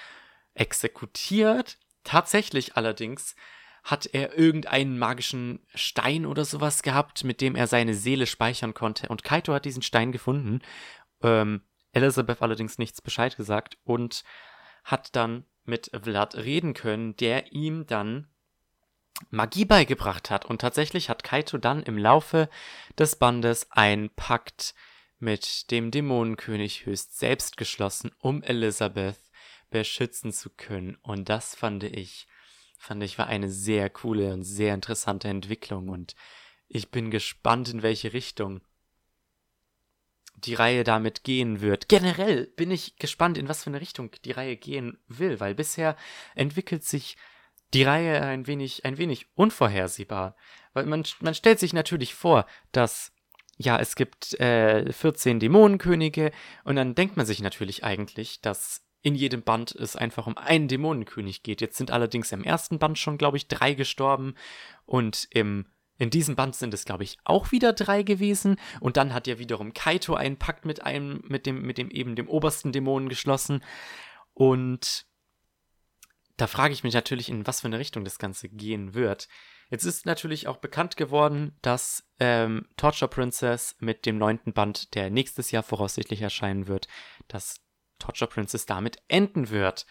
exekutiert. Tatsächlich allerdings hat er irgendeinen magischen Stein oder sowas gehabt, mit dem er seine Seele speichern konnte. Und Kaito hat diesen Stein gefunden. Ähm, Elizabeth allerdings nichts Bescheid gesagt und hat dann mit Vlad reden können, der ihm dann Magie beigebracht hat. Und tatsächlich hat Kaito dann im Laufe des Bandes einen Pakt mit dem Dämonenkönig höchst selbst geschlossen, um Elizabeth beschützen zu können. Und das fand ich, fand ich war eine sehr coole und sehr interessante Entwicklung. Und ich bin gespannt, in welche Richtung die Reihe damit gehen wird. Generell bin ich gespannt, in was für eine Richtung die Reihe gehen will, weil bisher entwickelt sich die Reihe ein wenig, ein wenig unvorhersehbar. Weil man, man stellt sich natürlich vor, dass, ja, es gibt äh, 14 Dämonenkönige und dann denkt man sich natürlich eigentlich, dass in jedem Band es einfach um einen Dämonenkönig geht. Jetzt sind allerdings im ersten Band schon, glaube ich, drei gestorben und im in diesem Band sind es, glaube ich, auch wieder drei gewesen. Und dann hat ja wiederum Kaito einen Pakt mit einem, mit dem, mit dem eben dem obersten Dämonen geschlossen. Und da frage ich mich natürlich, in was für eine Richtung das Ganze gehen wird. Jetzt ist natürlich auch bekannt geworden, dass ähm, Torture Princess mit dem neunten Band, der nächstes Jahr voraussichtlich erscheinen wird, dass Torture Princess damit enden wird.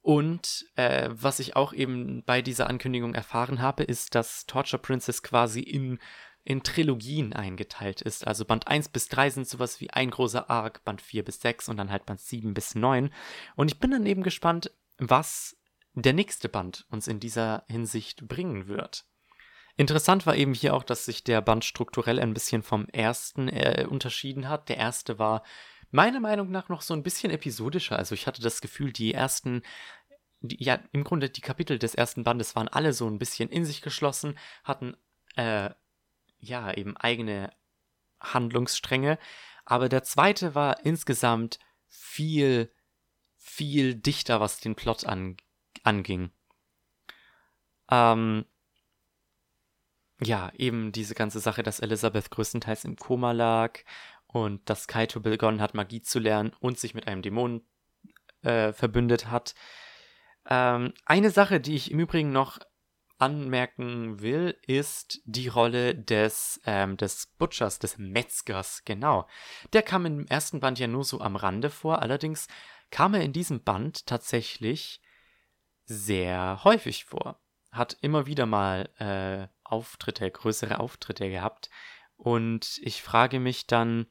Und äh, was ich auch eben bei dieser Ankündigung erfahren habe, ist, dass Torture Princess quasi in, in Trilogien eingeteilt ist. Also Band 1 bis 3 sind sowas wie ein großer Arc, Band 4 bis 6 und dann halt Band 7 bis 9. Und ich bin dann eben gespannt, was der nächste Band uns in dieser Hinsicht bringen wird. Interessant war eben hier auch, dass sich der Band strukturell ein bisschen vom ersten äh, unterschieden hat. Der erste war meiner Meinung nach noch so ein bisschen episodischer. Also ich hatte das Gefühl, die ersten, die, ja, im Grunde die Kapitel des ersten Bandes waren alle so ein bisschen in sich geschlossen, hatten äh, ja eben eigene Handlungsstränge. Aber der zweite war insgesamt viel viel dichter, was den Plot an, anging. Ähm, ja, eben diese ganze Sache, dass Elizabeth größtenteils im Koma lag und dass Kaito begonnen hat, Magie zu lernen und sich mit einem Dämon äh, verbündet hat. Ähm, eine Sache, die ich im Übrigen noch anmerken will, ist die Rolle des, ähm, des Butchers, des Metzgers, genau. Der kam im ersten Band ja nur so am Rande vor, allerdings kam er in diesem Band tatsächlich sehr häufig vor. Hat immer wieder mal äh, Auftritte, größere Auftritte gehabt. Und ich frage mich dann,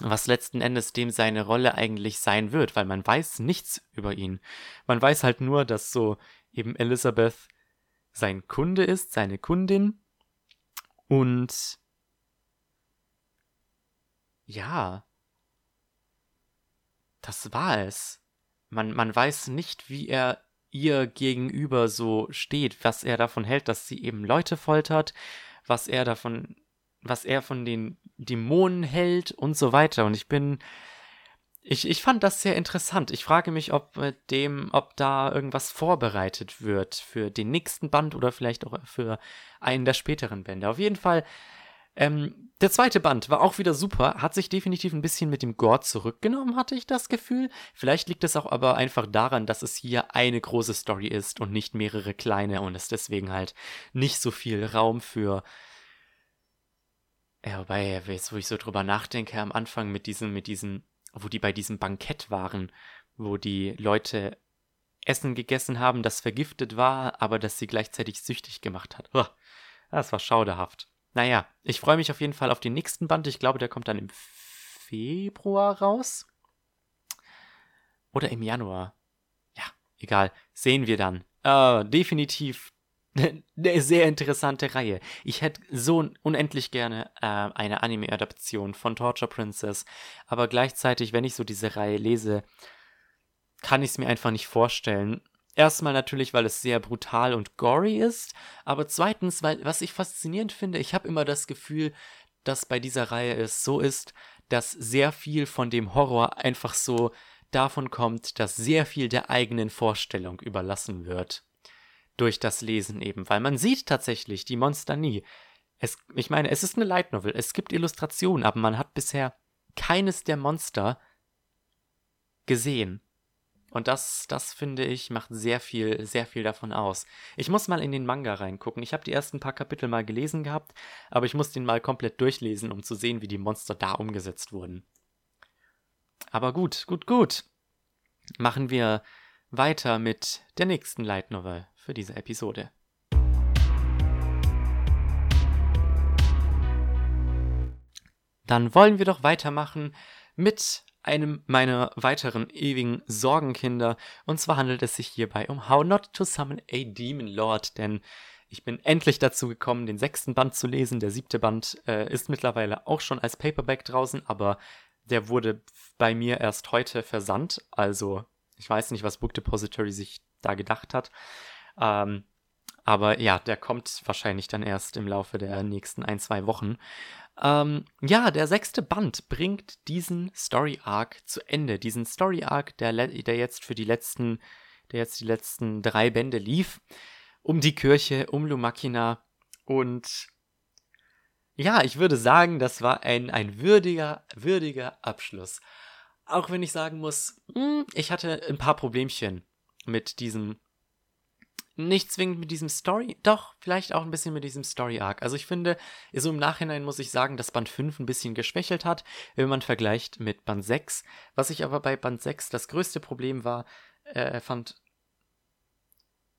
was letzten Endes dem seine Rolle eigentlich sein wird, weil man weiß nichts über ihn. Man weiß halt nur, dass so eben Elizabeth sein Kunde ist, seine Kundin. Und ja, das war es. Man, man weiß nicht, wie er ihr gegenüber so steht, was er davon hält, dass sie eben Leute foltert, was er davon, was er von den Dämonen hält und so weiter. Und ich bin, ich, ich fand das sehr interessant. Ich frage mich, ob mit dem, ob da irgendwas vorbereitet wird für den nächsten Band oder vielleicht auch für einen der späteren Bände. Auf jeden Fall ähm, der zweite Band war auch wieder super, hat sich definitiv ein bisschen mit dem Gore zurückgenommen, hatte ich das Gefühl. Vielleicht liegt es auch aber einfach daran, dass es hier eine große Story ist und nicht mehrere kleine und es deswegen halt nicht so viel Raum für. Ja, wobei, jetzt wo ich so drüber nachdenke, am Anfang mit diesem, mit diesem, wo die bei diesem Bankett waren, wo die Leute Essen gegessen haben, das vergiftet war, aber das sie gleichzeitig süchtig gemacht hat. Das war schauderhaft. Naja, ich freue mich auf jeden Fall auf den nächsten Band. Ich glaube, der kommt dann im Februar raus. Oder im Januar. Ja, egal. Sehen wir dann. Äh, definitiv eine sehr interessante Reihe. Ich hätte so unendlich gerne äh, eine Anime-Adaption von Torture Princess, aber gleichzeitig, wenn ich so diese Reihe lese, kann ich es mir einfach nicht vorstellen. Erstmal natürlich, weil es sehr brutal und gory ist, aber zweitens, weil was ich faszinierend finde, ich habe immer das Gefühl, dass bei dieser Reihe es so ist, dass sehr viel von dem Horror einfach so davon kommt, dass sehr viel der eigenen Vorstellung überlassen wird. Durch das Lesen eben, weil man sieht tatsächlich die Monster nie. Es, ich meine, es ist eine Light Novel, es gibt Illustrationen, aber man hat bisher keines der Monster gesehen. Und das, das finde ich, macht sehr viel, sehr viel davon aus. Ich muss mal in den Manga reingucken. Ich habe die ersten paar Kapitel mal gelesen gehabt, aber ich muss den mal komplett durchlesen, um zu sehen, wie die Monster da umgesetzt wurden. Aber gut, gut, gut. Machen wir weiter mit der nächsten Light Novel für diese Episode. Dann wollen wir doch weitermachen mit einem meiner weiteren ewigen Sorgenkinder. Und zwar handelt es sich hierbei um How Not to Summon a Demon Lord, denn ich bin endlich dazu gekommen, den sechsten Band zu lesen. Der siebte Band äh, ist mittlerweile auch schon als Paperback draußen, aber der wurde bei mir erst heute versandt. Also ich weiß nicht, was Book Depository sich da gedacht hat. Ähm, aber ja, der kommt wahrscheinlich dann erst im Laufe der nächsten ein, zwei Wochen. Ähm, ja, der sechste Band bringt diesen Story Arc zu Ende. Diesen Story Arc, der, der jetzt für die letzten, der jetzt die letzten drei Bände lief. Um die Kirche, um Lumakina. Und ja, ich würde sagen, das war ein, ein würdiger, würdiger Abschluss. Auch wenn ich sagen muss, hm, ich hatte ein paar Problemchen mit diesem nicht zwingend mit diesem Story, doch, vielleicht auch ein bisschen mit diesem Story-Arc. Also ich finde, so im Nachhinein muss ich sagen, dass Band 5 ein bisschen geschwächelt hat, wenn man vergleicht mit Band 6. Was ich aber bei Band 6 das größte Problem war, äh, fand,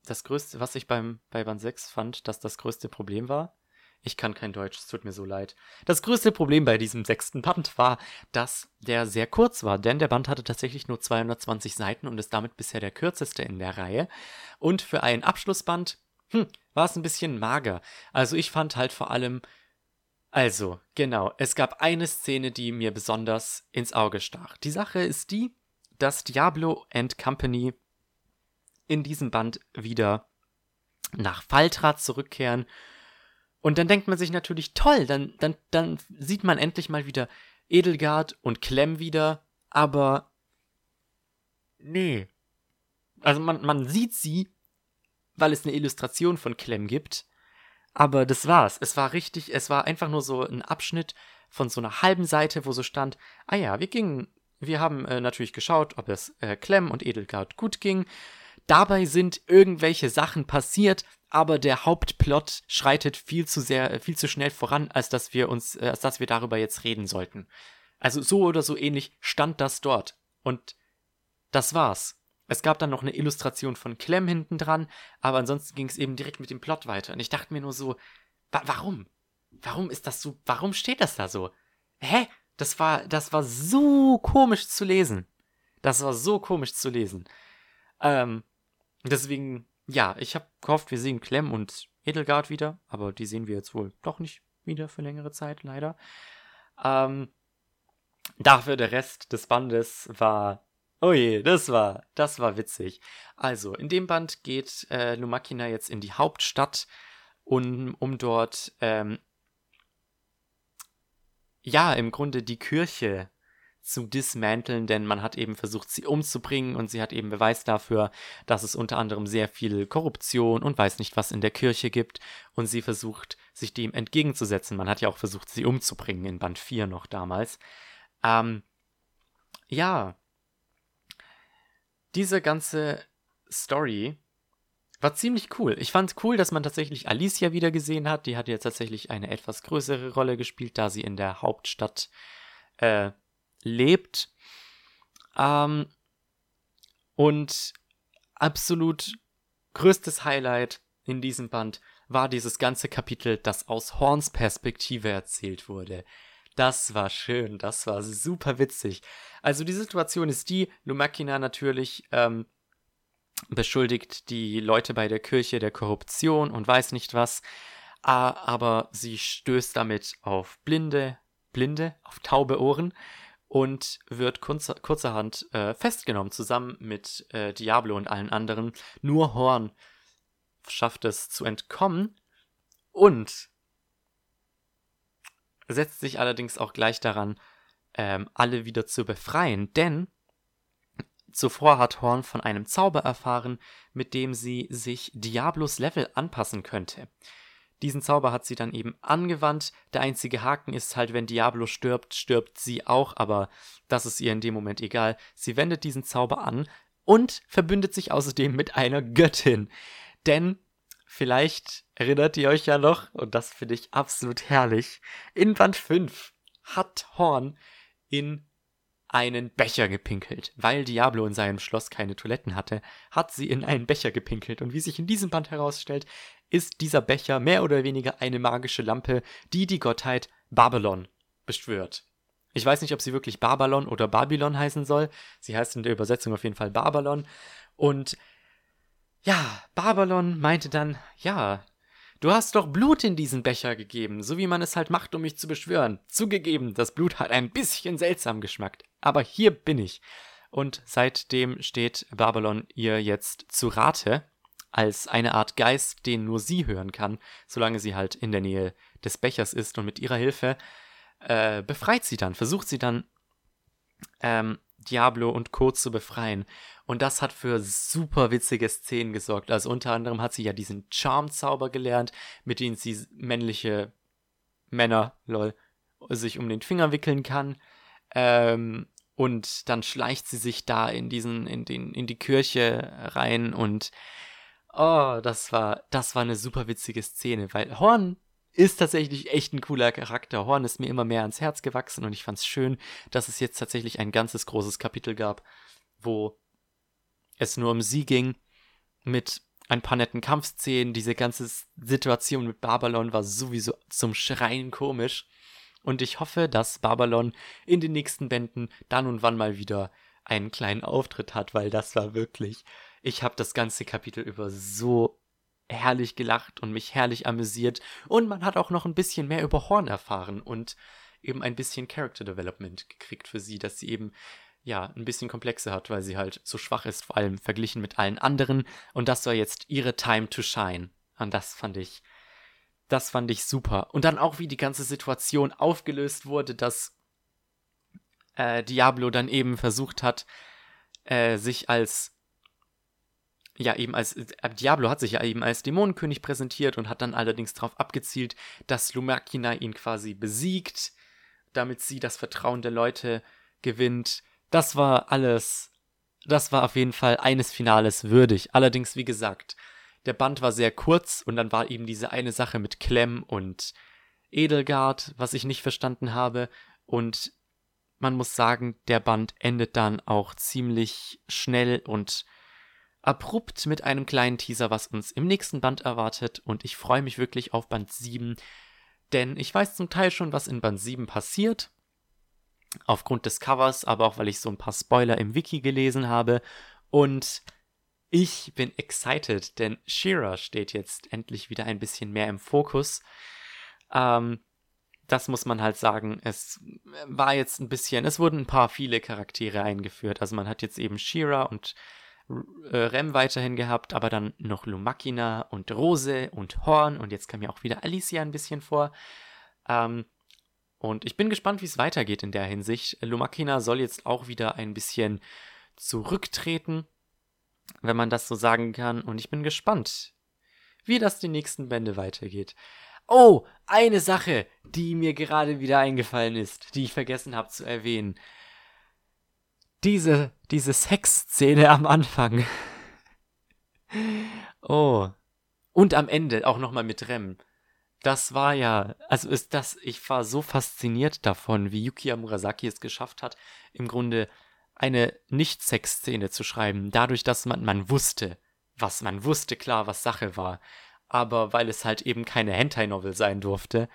das größte, was ich beim, bei Band 6 fand, dass das größte Problem war, ich kann kein Deutsch, es tut mir so leid. Das größte Problem bei diesem sechsten Band war, dass der sehr kurz war, denn der Band hatte tatsächlich nur 220 Seiten und ist damit bisher der kürzeste in der Reihe. Und für einen Abschlussband, hm, war es ein bisschen mager. Also ich fand halt vor allem, also, genau, es gab eine Szene, die mir besonders ins Auge stach. Die Sache ist die, dass Diablo and Company in diesem Band wieder nach Faltrat zurückkehren und dann denkt man sich natürlich, toll, dann, dann, dann sieht man endlich mal wieder Edelgard und Clem wieder, aber nee. Also man, man sieht sie, weil es eine Illustration von Clem gibt. Aber das war's. Es war richtig, es war einfach nur so ein Abschnitt von so einer halben Seite, wo so stand, ah ja, wir gingen, wir haben äh, natürlich geschaut, ob es äh, Clem und Edelgard gut ging. Dabei sind irgendwelche Sachen passiert, aber der Hauptplot schreitet viel zu sehr, äh, viel zu schnell voran, als dass wir uns, äh, als dass wir darüber jetzt reden sollten. Also so oder so ähnlich stand das dort. Und das war's. Es gab dann noch eine Illustration von Clem hinten dran, aber ansonsten ging es eben direkt mit dem Plot weiter. Und ich dachte mir nur so, wa warum? Warum ist das so, warum steht das da so? Hä? Das war, das war so komisch zu lesen. Das war so komisch zu lesen. Ähm, deswegen ja, ich habe gehofft, wir sehen Clem und Edelgard wieder, aber die sehen wir jetzt wohl doch nicht wieder für längere Zeit, leider. Ähm, dafür der Rest des Bandes war. Oh je, das war, das war witzig. Also, in dem Band geht äh, Lumakina jetzt in die Hauptstadt, um, um dort, ähm, ja, im Grunde die Kirche zu dismanteln, denn man hat eben versucht, sie umzubringen und sie hat eben Beweis dafür, dass es unter anderem sehr viel Korruption und weiß nicht was in der Kirche gibt und sie versucht, sich dem entgegenzusetzen. Man hat ja auch versucht, sie umzubringen in Band 4 noch damals. Ähm, ja, diese ganze Story war ziemlich cool. Ich fand cool, dass man tatsächlich Alicia wieder gesehen hat. Die hat jetzt tatsächlich eine etwas größere Rolle gespielt, da sie in der Hauptstadt äh, lebt. Ähm, und absolut größtes Highlight in diesem Band war dieses ganze Kapitel, das aus Horns Perspektive erzählt wurde. Das war schön, das war super witzig. Also die Situation ist die, Lumakina natürlich ähm, beschuldigt die Leute bei der Kirche der Korruption und weiß nicht was, aber sie stößt damit auf blinde, blinde, auf taube Ohren und wird kurzer, kurzerhand äh, festgenommen, zusammen mit äh, Diablo und allen anderen. Nur Horn schafft es zu entkommen und setzt sich allerdings auch gleich daran, ähm, alle wieder zu befreien, denn zuvor hat Horn von einem Zauber erfahren, mit dem sie sich Diablos Level anpassen könnte. Diesen Zauber hat sie dann eben angewandt. Der einzige Haken ist halt, wenn Diablo stirbt, stirbt sie auch, aber das ist ihr in dem Moment egal. Sie wendet diesen Zauber an und verbündet sich außerdem mit einer Göttin. Denn vielleicht erinnert ihr euch ja noch, und das finde ich absolut herrlich, in Band 5 hat Horn in einen Becher gepinkelt. Weil Diablo in seinem Schloss keine Toiletten hatte, hat sie in einen Becher gepinkelt. Und wie sich in diesem Band herausstellt, ist dieser Becher mehr oder weniger eine magische Lampe, die die Gottheit Babylon beschwört. Ich weiß nicht, ob sie wirklich Babylon oder Babylon heißen soll. Sie heißt in der Übersetzung auf jeden Fall Babylon. Und ja, Babylon meinte dann, ja, du hast doch Blut in diesen Becher gegeben, so wie man es halt macht, um mich zu beschwören. Zugegeben, das Blut hat ein bisschen seltsam geschmackt, aber hier bin ich. Und seitdem steht Babylon ihr jetzt zu Rate als eine Art Geist, den nur sie hören kann, solange sie halt in der Nähe des Bechers ist und mit ihrer Hilfe äh, befreit sie dann, versucht sie dann ähm, Diablo und Co. zu befreien. Und das hat für super witzige Szenen gesorgt. Also unter anderem hat sie ja diesen Charm-Zauber gelernt, mit dem sie männliche Männer, lol, sich um den Finger wickeln kann. Ähm, und dann schleicht sie sich da in diesen, in den, in die Kirche rein und Oh, das war, das war eine super witzige Szene, weil Horn ist tatsächlich echt ein cooler Charakter. Horn ist mir immer mehr ans Herz gewachsen und ich fand es schön, dass es jetzt tatsächlich ein ganzes großes Kapitel gab, wo es nur um sie ging, mit ein paar netten Kampfszenen. Diese ganze Situation mit Babylon war sowieso zum Schreien komisch. Und ich hoffe, dass Babylon in den nächsten Bänden dann und wann mal wieder einen kleinen Auftritt hat, weil das war wirklich ich habe das ganze Kapitel über so herrlich gelacht und mich herrlich amüsiert. Und man hat auch noch ein bisschen mehr über Horn erfahren und eben ein bisschen Character Development gekriegt für sie, dass sie eben ja ein bisschen komplexer hat, weil sie halt so schwach ist, vor allem verglichen mit allen anderen. Und das war jetzt ihre Time to shine. Und das fand ich das fand ich super. Und dann auch wie die ganze Situation aufgelöst wurde, dass äh, Diablo dann eben versucht hat äh, sich als ja eben als äh, Diablo hat sich ja eben als Dämonenkönig präsentiert und hat dann allerdings darauf abgezielt, dass Lumakina ihn quasi besiegt, damit sie das Vertrauen der Leute gewinnt. Das war alles, das war auf jeden Fall eines Finales würdig. Allerdings, wie gesagt, der Band war sehr kurz und dann war eben diese eine Sache mit Clem und Edelgard, was ich nicht verstanden habe. Und man muss sagen, der Band endet dann auch ziemlich schnell und abrupt mit einem kleinen Teaser, was uns im nächsten Band erwartet. Und ich freue mich wirklich auf Band 7, denn ich weiß zum Teil schon, was in Band 7 passiert. Aufgrund des Covers, aber auch weil ich so ein paar Spoiler im Wiki gelesen habe. Und ich bin excited, denn Shira steht jetzt endlich wieder ein bisschen mehr im Fokus. Ähm, das muss man halt sagen. Es war jetzt ein bisschen, es wurden ein paar viele Charaktere eingeführt. Also man hat jetzt eben Shira und Rem weiterhin gehabt, aber dann noch Lumakina und Rose und Horn und jetzt kam ja auch wieder Alicia ein bisschen vor. Ähm, und ich bin gespannt, wie es weitergeht in der Hinsicht. Lumakina soll jetzt auch wieder ein bisschen zurücktreten, wenn man das so sagen kann. Und ich bin gespannt, wie das die nächsten Bände weitergeht. Oh, eine Sache, die mir gerade wieder eingefallen ist, die ich vergessen habe zu erwähnen. Diese, diese Sexszene am Anfang. oh. Und am Ende auch nochmal mit Rem. Das war ja, also ist das, ich war so fasziniert davon, wie Yukiya Murasaki es geschafft hat, im Grunde eine Nicht-Sex-Szene zu schreiben, dadurch, dass man, man wusste, was man wusste, klar, was Sache war aber weil es halt eben keine Hentai-Novel sein durfte,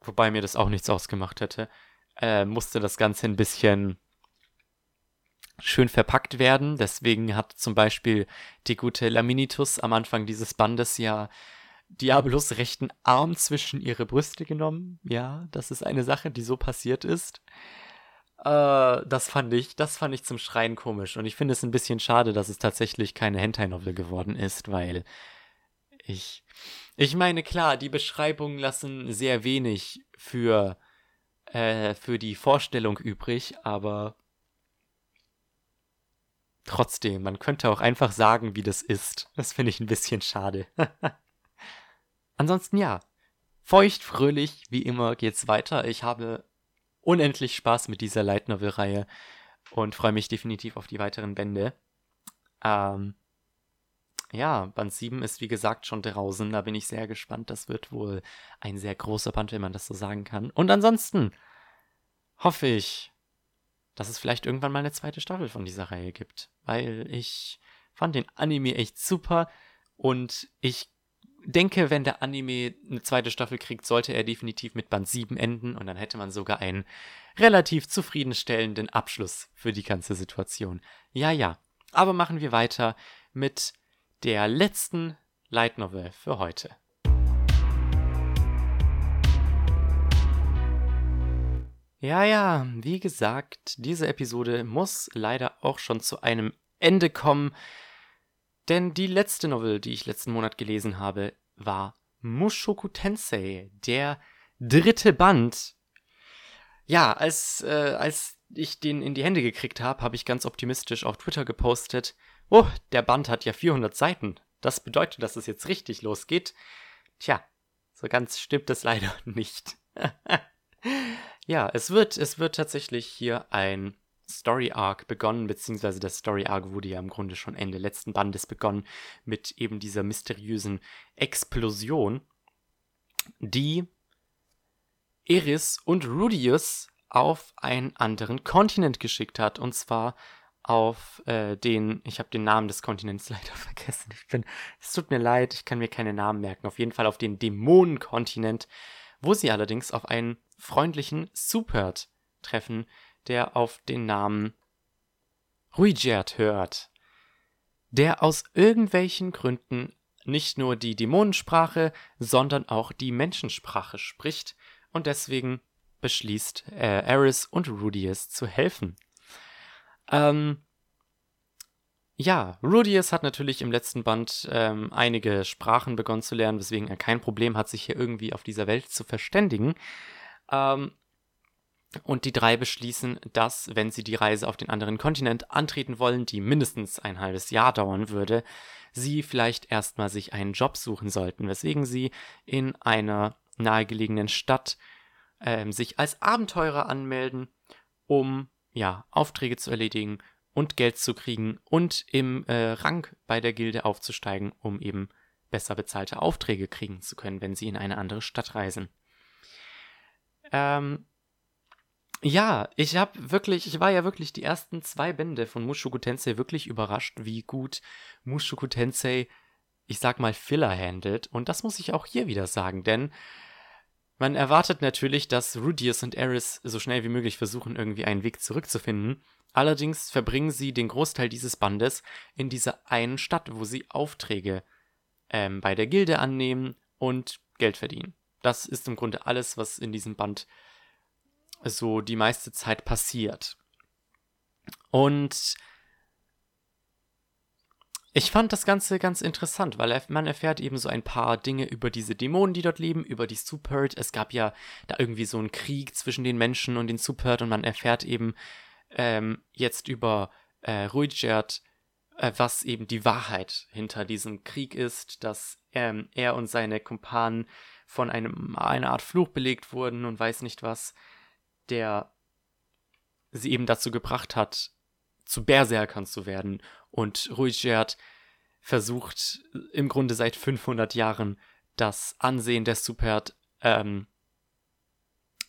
wobei mir das auch nichts ausgemacht hätte, äh, musste das Ganze ein bisschen schön verpackt werden. Deswegen hat zum Beispiel die gute Laminitus am Anfang dieses Bandes ja Diabolos rechten Arm zwischen ihre Brüste genommen. Ja, das ist eine Sache, die so passiert ist. Äh, das fand ich, das fand ich zum Schreien komisch. Und ich finde es ein bisschen schade, dass es tatsächlich keine Hentai-Novel geworden ist, weil ich, ich meine, klar, die Beschreibungen lassen sehr wenig für, äh, für die Vorstellung übrig, aber trotzdem, man könnte auch einfach sagen, wie das ist. Das finde ich ein bisschen schade. Ansonsten ja, feucht, fröhlich, wie immer geht's weiter. Ich habe unendlich Spaß mit dieser Light Novel Reihe und freue mich definitiv auf die weiteren Bände. Ähm, ja, Band 7 ist wie gesagt schon draußen. Da bin ich sehr gespannt. Das wird wohl ein sehr großer Band, wenn man das so sagen kann. Und ansonsten hoffe ich, dass es vielleicht irgendwann mal eine zweite Staffel von dieser Reihe gibt. Weil ich fand den Anime echt super. Und ich denke, wenn der Anime eine zweite Staffel kriegt, sollte er definitiv mit Band 7 enden. Und dann hätte man sogar einen relativ zufriedenstellenden Abschluss für die ganze Situation. Ja, ja. Aber machen wir weiter mit der letzten Light Novel für heute. Ja, ja, wie gesagt, diese Episode muss leider auch schon zu einem Ende kommen, denn die letzte Novel, die ich letzten Monat gelesen habe, war Mushoku Tensei, der dritte Band. Ja, als, äh, als ich den in die Hände gekriegt habe, habe ich ganz optimistisch auf Twitter gepostet, Oh, der Band hat ja 400 Seiten. Das bedeutet, dass es jetzt richtig losgeht. Tja, so ganz stimmt es leider nicht. ja, es wird, es wird tatsächlich hier ein Story Arc begonnen, beziehungsweise der Story Arc wurde ja im Grunde schon Ende letzten Bandes begonnen mit eben dieser mysteriösen Explosion, die Eris und Rudius auf einen anderen Kontinent geschickt hat, und zwar auf äh, den, ich habe den Namen des Kontinents leider vergessen. Ich bin, es tut mir leid, ich kann mir keine Namen merken. Auf jeden Fall auf den Dämonenkontinent, wo sie allerdings auf einen freundlichen Supert treffen, der auf den Namen Ruigert hört, der aus irgendwelchen Gründen nicht nur die Dämonensprache, sondern auch die Menschensprache spricht und deswegen beschließt äh, Eris und Rudius zu helfen. Ähm, ja, Rudius hat natürlich im letzten Band ähm, einige Sprachen begonnen zu lernen, weswegen er kein Problem hat, sich hier irgendwie auf dieser Welt zu verständigen. Ähm, Und die drei beschließen, dass, wenn sie die Reise auf den anderen Kontinent antreten wollen, die mindestens ein halbes Jahr dauern würde, sie vielleicht erstmal sich einen Job suchen sollten, weswegen sie in einer nahegelegenen Stadt äh, sich als Abenteurer anmelden, um ja Aufträge zu erledigen und Geld zu kriegen und im äh, Rang bei der Gilde aufzusteigen, um eben besser bezahlte Aufträge kriegen zu können, wenn sie in eine andere Stadt reisen. Ähm, ja, ich habe wirklich, ich war ja wirklich die ersten zwei Bände von Mushoku Tensei wirklich überrascht, wie gut Mushoku Tensei, ich sag mal, Filler handelt. Und das muss ich auch hier wieder sagen, denn man erwartet natürlich, dass Rudius und Eris so schnell wie möglich versuchen, irgendwie einen Weg zurückzufinden. Allerdings verbringen sie den Großteil dieses Bandes in dieser einen Stadt, wo sie Aufträge ähm, bei der Gilde annehmen und Geld verdienen. Das ist im Grunde alles, was in diesem Band so die meiste Zeit passiert. Und ich fand das Ganze ganz interessant, weil man erfährt eben so ein paar Dinge über diese Dämonen, die dort leben, über die Supert. Es gab ja da irgendwie so einen Krieg zwischen den Menschen und den Supert und man erfährt eben ähm, jetzt über äh, Ruijert, äh, was eben die Wahrheit hinter diesem Krieg ist, dass ähm, er und seine Kumpanen von einem, einer Art Fluch belegt wurden und weiß nicht was, der sie eben dazu gebracht hat, zu Berserkern zu werden. Und Ruijert versucht im Grunde seit 500 Jahren das Ansehen der Supert ähm,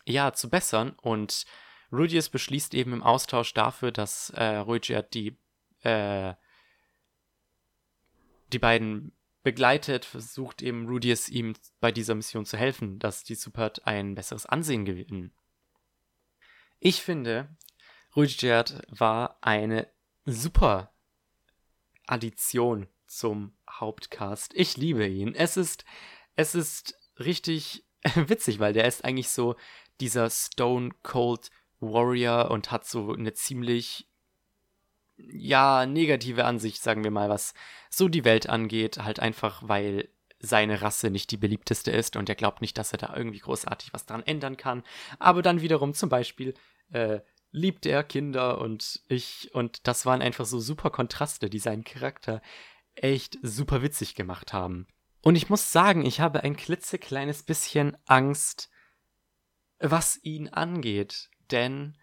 ja, zu bessern. Und Rudius beschließt eben im Austausch dafür, dass äh, Ruijert die äh, die beiden begleitet, versucht eben Rudius ihm bei dieser Mission zu helfen, dass die Supert ein besseres Ansehen gewinnen. Ich finde, Ruijert war eine super Addition zum Hauptcast. Ich liebe ihn. Es ist, es ist richtig witzig, weil der ist eigentlich so dieser Stone Cold Warrior und hat so eine ziemlich ja, negative Ansicht, sagen wir mal, was so die Welt angeht, halt einfach, weil seine Rasse nicht die beliebteste ist und er glaubt nicht, dass er da irgendwie großartig was dran ändern kann. Aber dann wiederum zum Beispiel äh, liebt er Kinder und ich, und das waren einfach so super Kontraste, die seinen Charakter echt super witzig gemacht haben. Und ich muss sagen, ich habe ein klitzekleines bisschen Angst, was ihn angeht, denn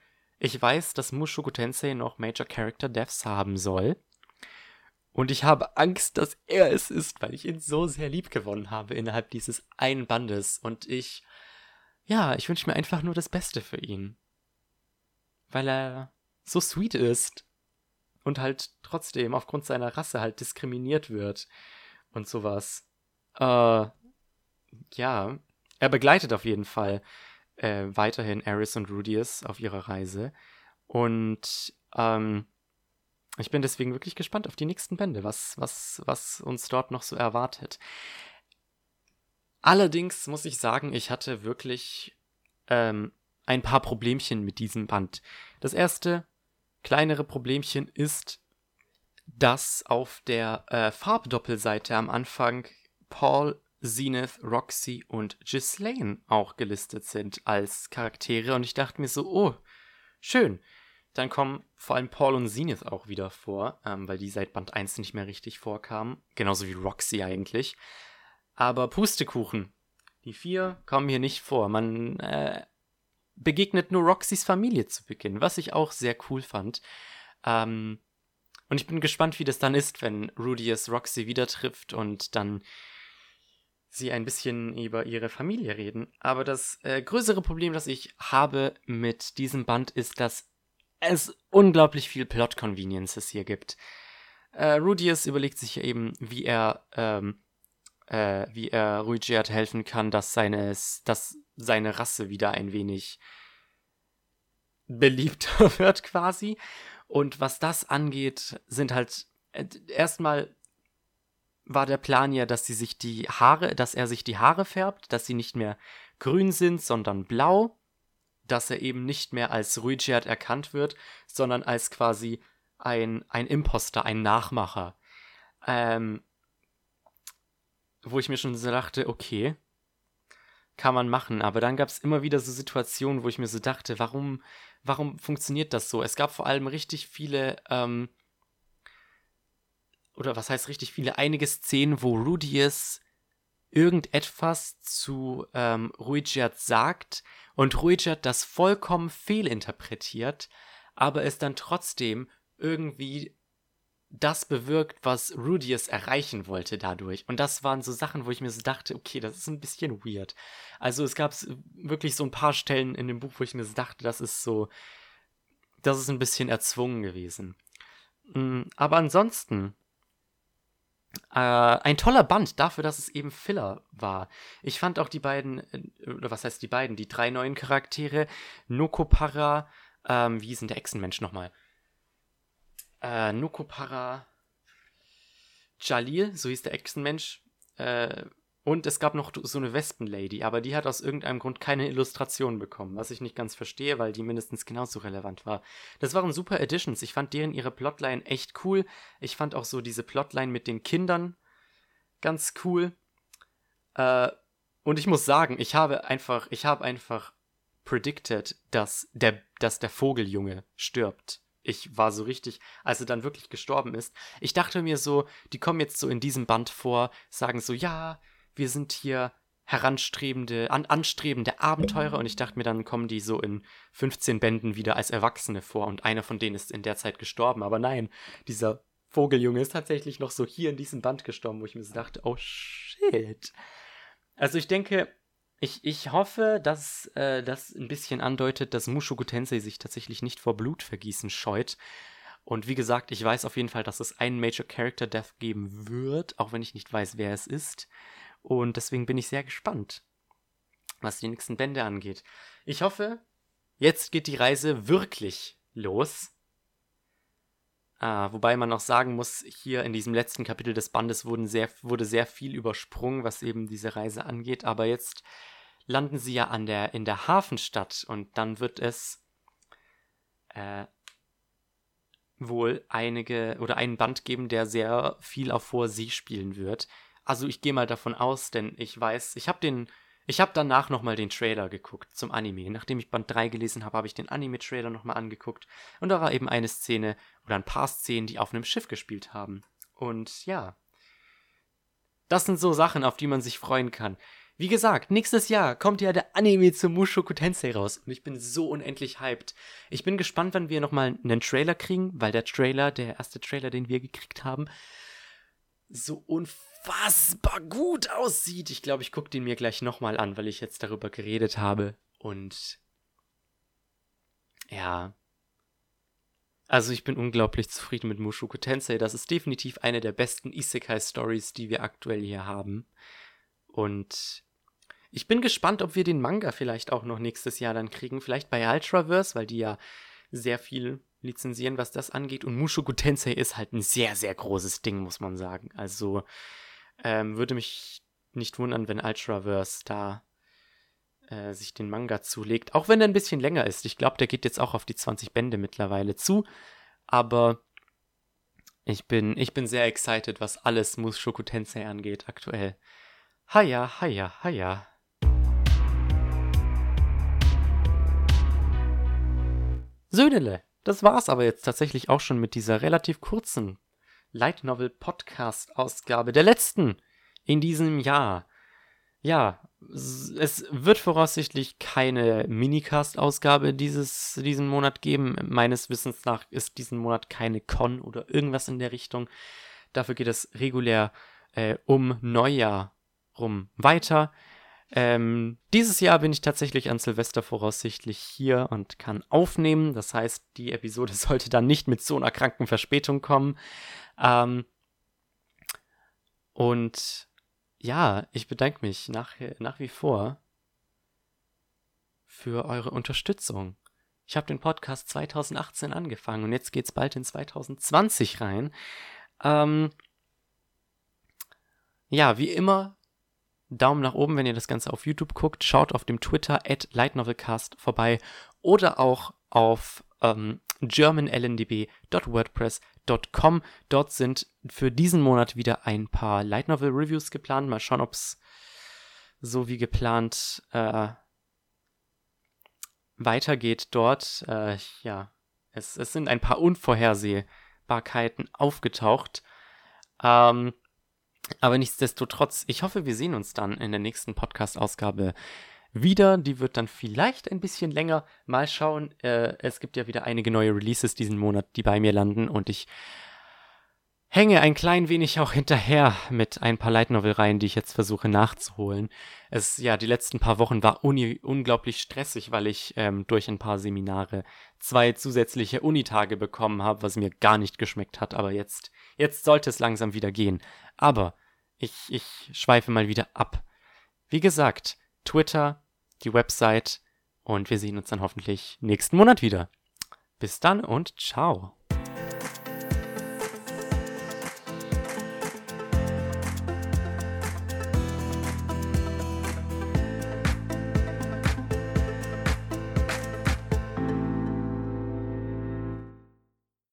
ich weiß, dass Mushoku Tensei noch Major Character Deaths haben soll. Und ich habe Angst, dass er es ist, weil ich ihn so sehr lieb gewonnen habe innerhalb dieses einen Bandes. Und ich, ja, ich wünsche mir einfach nur das Beste für ihn. Weil er so sweet ist. Und halt trotzdem aufgrund seiner Rasse halt diskriminiert wird. Und sowas. Äh, ja, er begleitet auf jeden Fall äh, weiterhin Eris und Rudius auf ihrer Reise. Und ähm, ich bin deswegen wirklich gespannt auf die nächsten Bände, was, was, was uns dort noch so erwartet. Allerdings muss ich sagen, ich hatte wirklich ähm, ein paar Problemchen mit diesem Band. Das erste kleinere Problemchen ist, dass auf der äh, Farbdoppelseite am Anfang Paul Zenith, Roxy und Ghislaine auch gelistet sind als Charaktere. Und ich dachte mir so, oh, schön. Dann kommen vor allem Paul und Zenith auch wieder vor, ähm, weil die seit Band 1 nicht mehr richtig vorkamen. Genauso wie Roxy eigentlich. Aber Pustekuchen. Die vier kommen hier nicht vor. Man äh, begegnet nur Roxys Familie zu Beginn, was ich auch sehr cool fand. Ähm, und ich bin gespannt, wie das dann ist, wenn Rudius Roxy wieder trifft und dann sie ein bisschen über ihre Familie reden. Aber das äh, größere Problem, das ich habe mit diesem Band, ist, dass es unglaublich viel Plot-Conveniences hier gibt. Äh, Rudius überlegt sich eben, wie er, ähm, äh, wie er Ruijert helfen kann, dass seine, dass seine Rasse wieder ein wenig beliebter wird quasi. Und was das angeht, sind halt äh, erstmal war der Plan ja, dass sie sich die Haare, dass er sich die Haare färbt, dass sie nicht mehr grün sind, sondern blau, dass er eben nicht mehr als Ruijert erkannt wird, sondern als quasi ein, ein Imposter, ein Nachmacher. Ähm, wo ich mir schon so dachte, okay, kann man machen. Aber dann gab es immer wieder so Situationen, wo ich mir so dachte, warum, warum funktioniert das so? Es gab vor allem richtig viele, ähm, oder was heißt richtig viele, einige Szenen, wo Rudius irgendetwas zu ähm, Ruijat sagt und Ruijat das vollkommen fehlinterpretiert, aber es dann trotzdem irgendwie das bewirkt, was Rudius erreichen wollte dadurch. Und das waren so Sachen, wo ich mir so dachte, okay, das ist ein bisschen weird. Also es gab wirklich so ein paar Stellen in dem Buch, wo ich mir so dachte, das ist so, das ist ein bisschen erzwungen gewesen. Mm, aber ansonsten, äh, ein toller Band dafür, dass es eben Filler war. Ich fand auch die beiden, äh, oder was heißt die beiden, die drei neuen Charaktere, Nokopara, ähm, wie hieß denn der Echsenmensch nochmal? äh, Nukopara Jalil, so hieß der Echsenmensch. Äh, und es gab noch so eine Wespenlady, aber die hat aus irgendeinem Grund keine Illustration bekommen, was ich nicht ganz verstehe, weil die mindestens genauso relevant war. Das waren super Editions. Ich fand deren ihre Plotline echt cool. Ich fand auch so diese Plotline mit den Kindern ganz cool. Äh, und ich muss sagen, ich habe einfach, ich habe einfach predicted, dass der, dass der Vogeljunge stirbt ich war so richtig, als er dann wirklich gestorben ist. Ich dachte mir so, die kommen jetzt so in diesem Band vor, sagen so, ja, wir sind hier heranstrebende, an, anstrebende Abenteurer und ich dachte mir, dann kommen die so in 15 Bänden wieder als Erwachsene vor und einer von denen ist in der Zeit gestorben. Aber nein, dieser Vogeljunge ist tatsächlich noch so hier in diesem Band gestorben, wo ich mir so dachte, oh shit. Also ich denke, ich, ich hoffe, dass äh, das ein bisschen andeutet, dass Mushoku Tensei sich tatsächlich nicht vor Blutvergießen scheut. Und wie gesagt, ich weiß auf jeden Fall, dass es einen Major Character Death geben wird, auch wenn ich nicht weiß, wer es ist. Und deswegen bin ich sehr gespannt, was die nächsten Bände angeht. Ich hoffe, jetzt geht die Reise wirklich los. Ah, wobei man noch sagen muss, hier in diesem letzten Kapitel des Bandes wurden sehr, wurde sehr viel übersprungen, was eben diese Reise angeht. Aber jetzt landen sie ja an der, in der Hafenstadt und dann wird es äh, wohl einige oder einen Band geben, der sehr viel auf hoher See spielen wird. Also ich gehe mal davon aus, denn ich weiß, ich habe den, ich habe danach nochmal den Trailer geguckt zum Anime. Nachdem ich Band 3 gelesen habe, habe ich den Anime-Trailer nochmal angeguckt und da war eben eine Szene oder ein paar Szenen, die auf einem Schiff gespielt haben. Und ja, das sind so Sachen, auf die man sich freuen kann. Wie gesagt, nächstes Jahr kommt ja der Anime zu Mushoku Tensei raus und ich bin so unendlich hyped. Ich bin gespannt, wann wir nochmal einen Trailer kriegen, weil der Trailer, der erste Trailer, den wir gekriegt haben, so unfassbar gut aussieht. Ich glaube, ich gucke den mir gleich nochmal an, weil ich jetzt darüber geredet habe. Und ja. Also ich bin unglaublich zufrieden mit Mushoku Tensei. Das ist definitiv eine der besten Isekai-Stories, die wir aktuell hier haben. Und ich bin gespannt, ob wir den Manga vielleicht auch noch nächstes Jahr dann kriegen. Vielleicht bei Ultraverse, weil die ja sehr viel lizenzieren, was das angeht. Und Mushoku Tensei ist halt ein sehr, sehr großes Ding, muss man sagen. Also ähm, würde mich nicht wundern, wenn Ultraverse da äh, sich den Manga zulegt. Auch wenn er ein bisschen länger ist. Ich glaube, der geht jetzt auch auf die 20 Bände mittlerweile zu. Aber ich bin, ich bin sehr excited, was alles Mushoku Tensei angeht aktuell. Haja, haja, haja. Söhnele, das war's aber jetzt tatsächlich auch schon mit dieser relativ kurzen Light Novel Podcast Ausgabe der letzten in diesem Jahr. Ja, es wird voraussichtlich keine Minicast-Ausgabe dieses, diesen Monat geben. Meines Wissens nach ist diesen Monat keine Con oder irgendwas in der Richtung. Dafür geht es regulär äh, um Neujahr rum weiter. Ähm, dieses Jahr bin ich tatsächlich an Silvester voraussichtlich hier und kann aufnehmen. Das heißt, die Episode sollte dann nicht mit so einer kranken Verspätung kommen. Ähm, und ja, ich bedanke mich nach, nach wie vor für eure Unterstützung. Ich habe den Podcast 2018 angefangen und jetzt geht es bald in 2020 rein. Ähm, ja, wie immer Daumen nach oben, wenn ihr das Ganze auf YouTube guckt. Schaut auf dem Twitter at lightnovelcast vorbei oder auch auf ähm, germanlndb.wordpress.com. Dort sind für diesen Monat wieder ein paar Light Novel Reviews geplant. Mal schauen, ob es so wie geplant äh, weitergeht dort. Äh, ja, es, es sind ein paar Unvorhersehbarkeiten aufgetaucht. Ähm, aber nichtsdestotrotz, ich hoffe, wir sehen uns dann in der nächsten Podcast-Ausgabe wieder. Die wird dann vielleicht ein bisschen länger. Mal schauen. Äh, es gibt ja wieder einige neue Releases diesen Monat, die bei mir landen und ich hänge ein klein wenig auch hinterher mit ein paar Light Novel Reihen, die ich jetzt versuche nachzuholen. Es ja, die letzten paar Wochen war uni unglaublich stressig, weil ich ähm, durch ein paar Seminare zwei zusätzliche Unitage bekommen habe, was mir gar nicht geschmeckt hat, aber jetzt jetzt sollte es langsam wieder gehen. Aber ich ich schweife mal wieder ab. Wie gesagt, Twitter, die Website und wir sehen uns dann hoffentlich nächsten Monat wieder. Bis dann und ciao.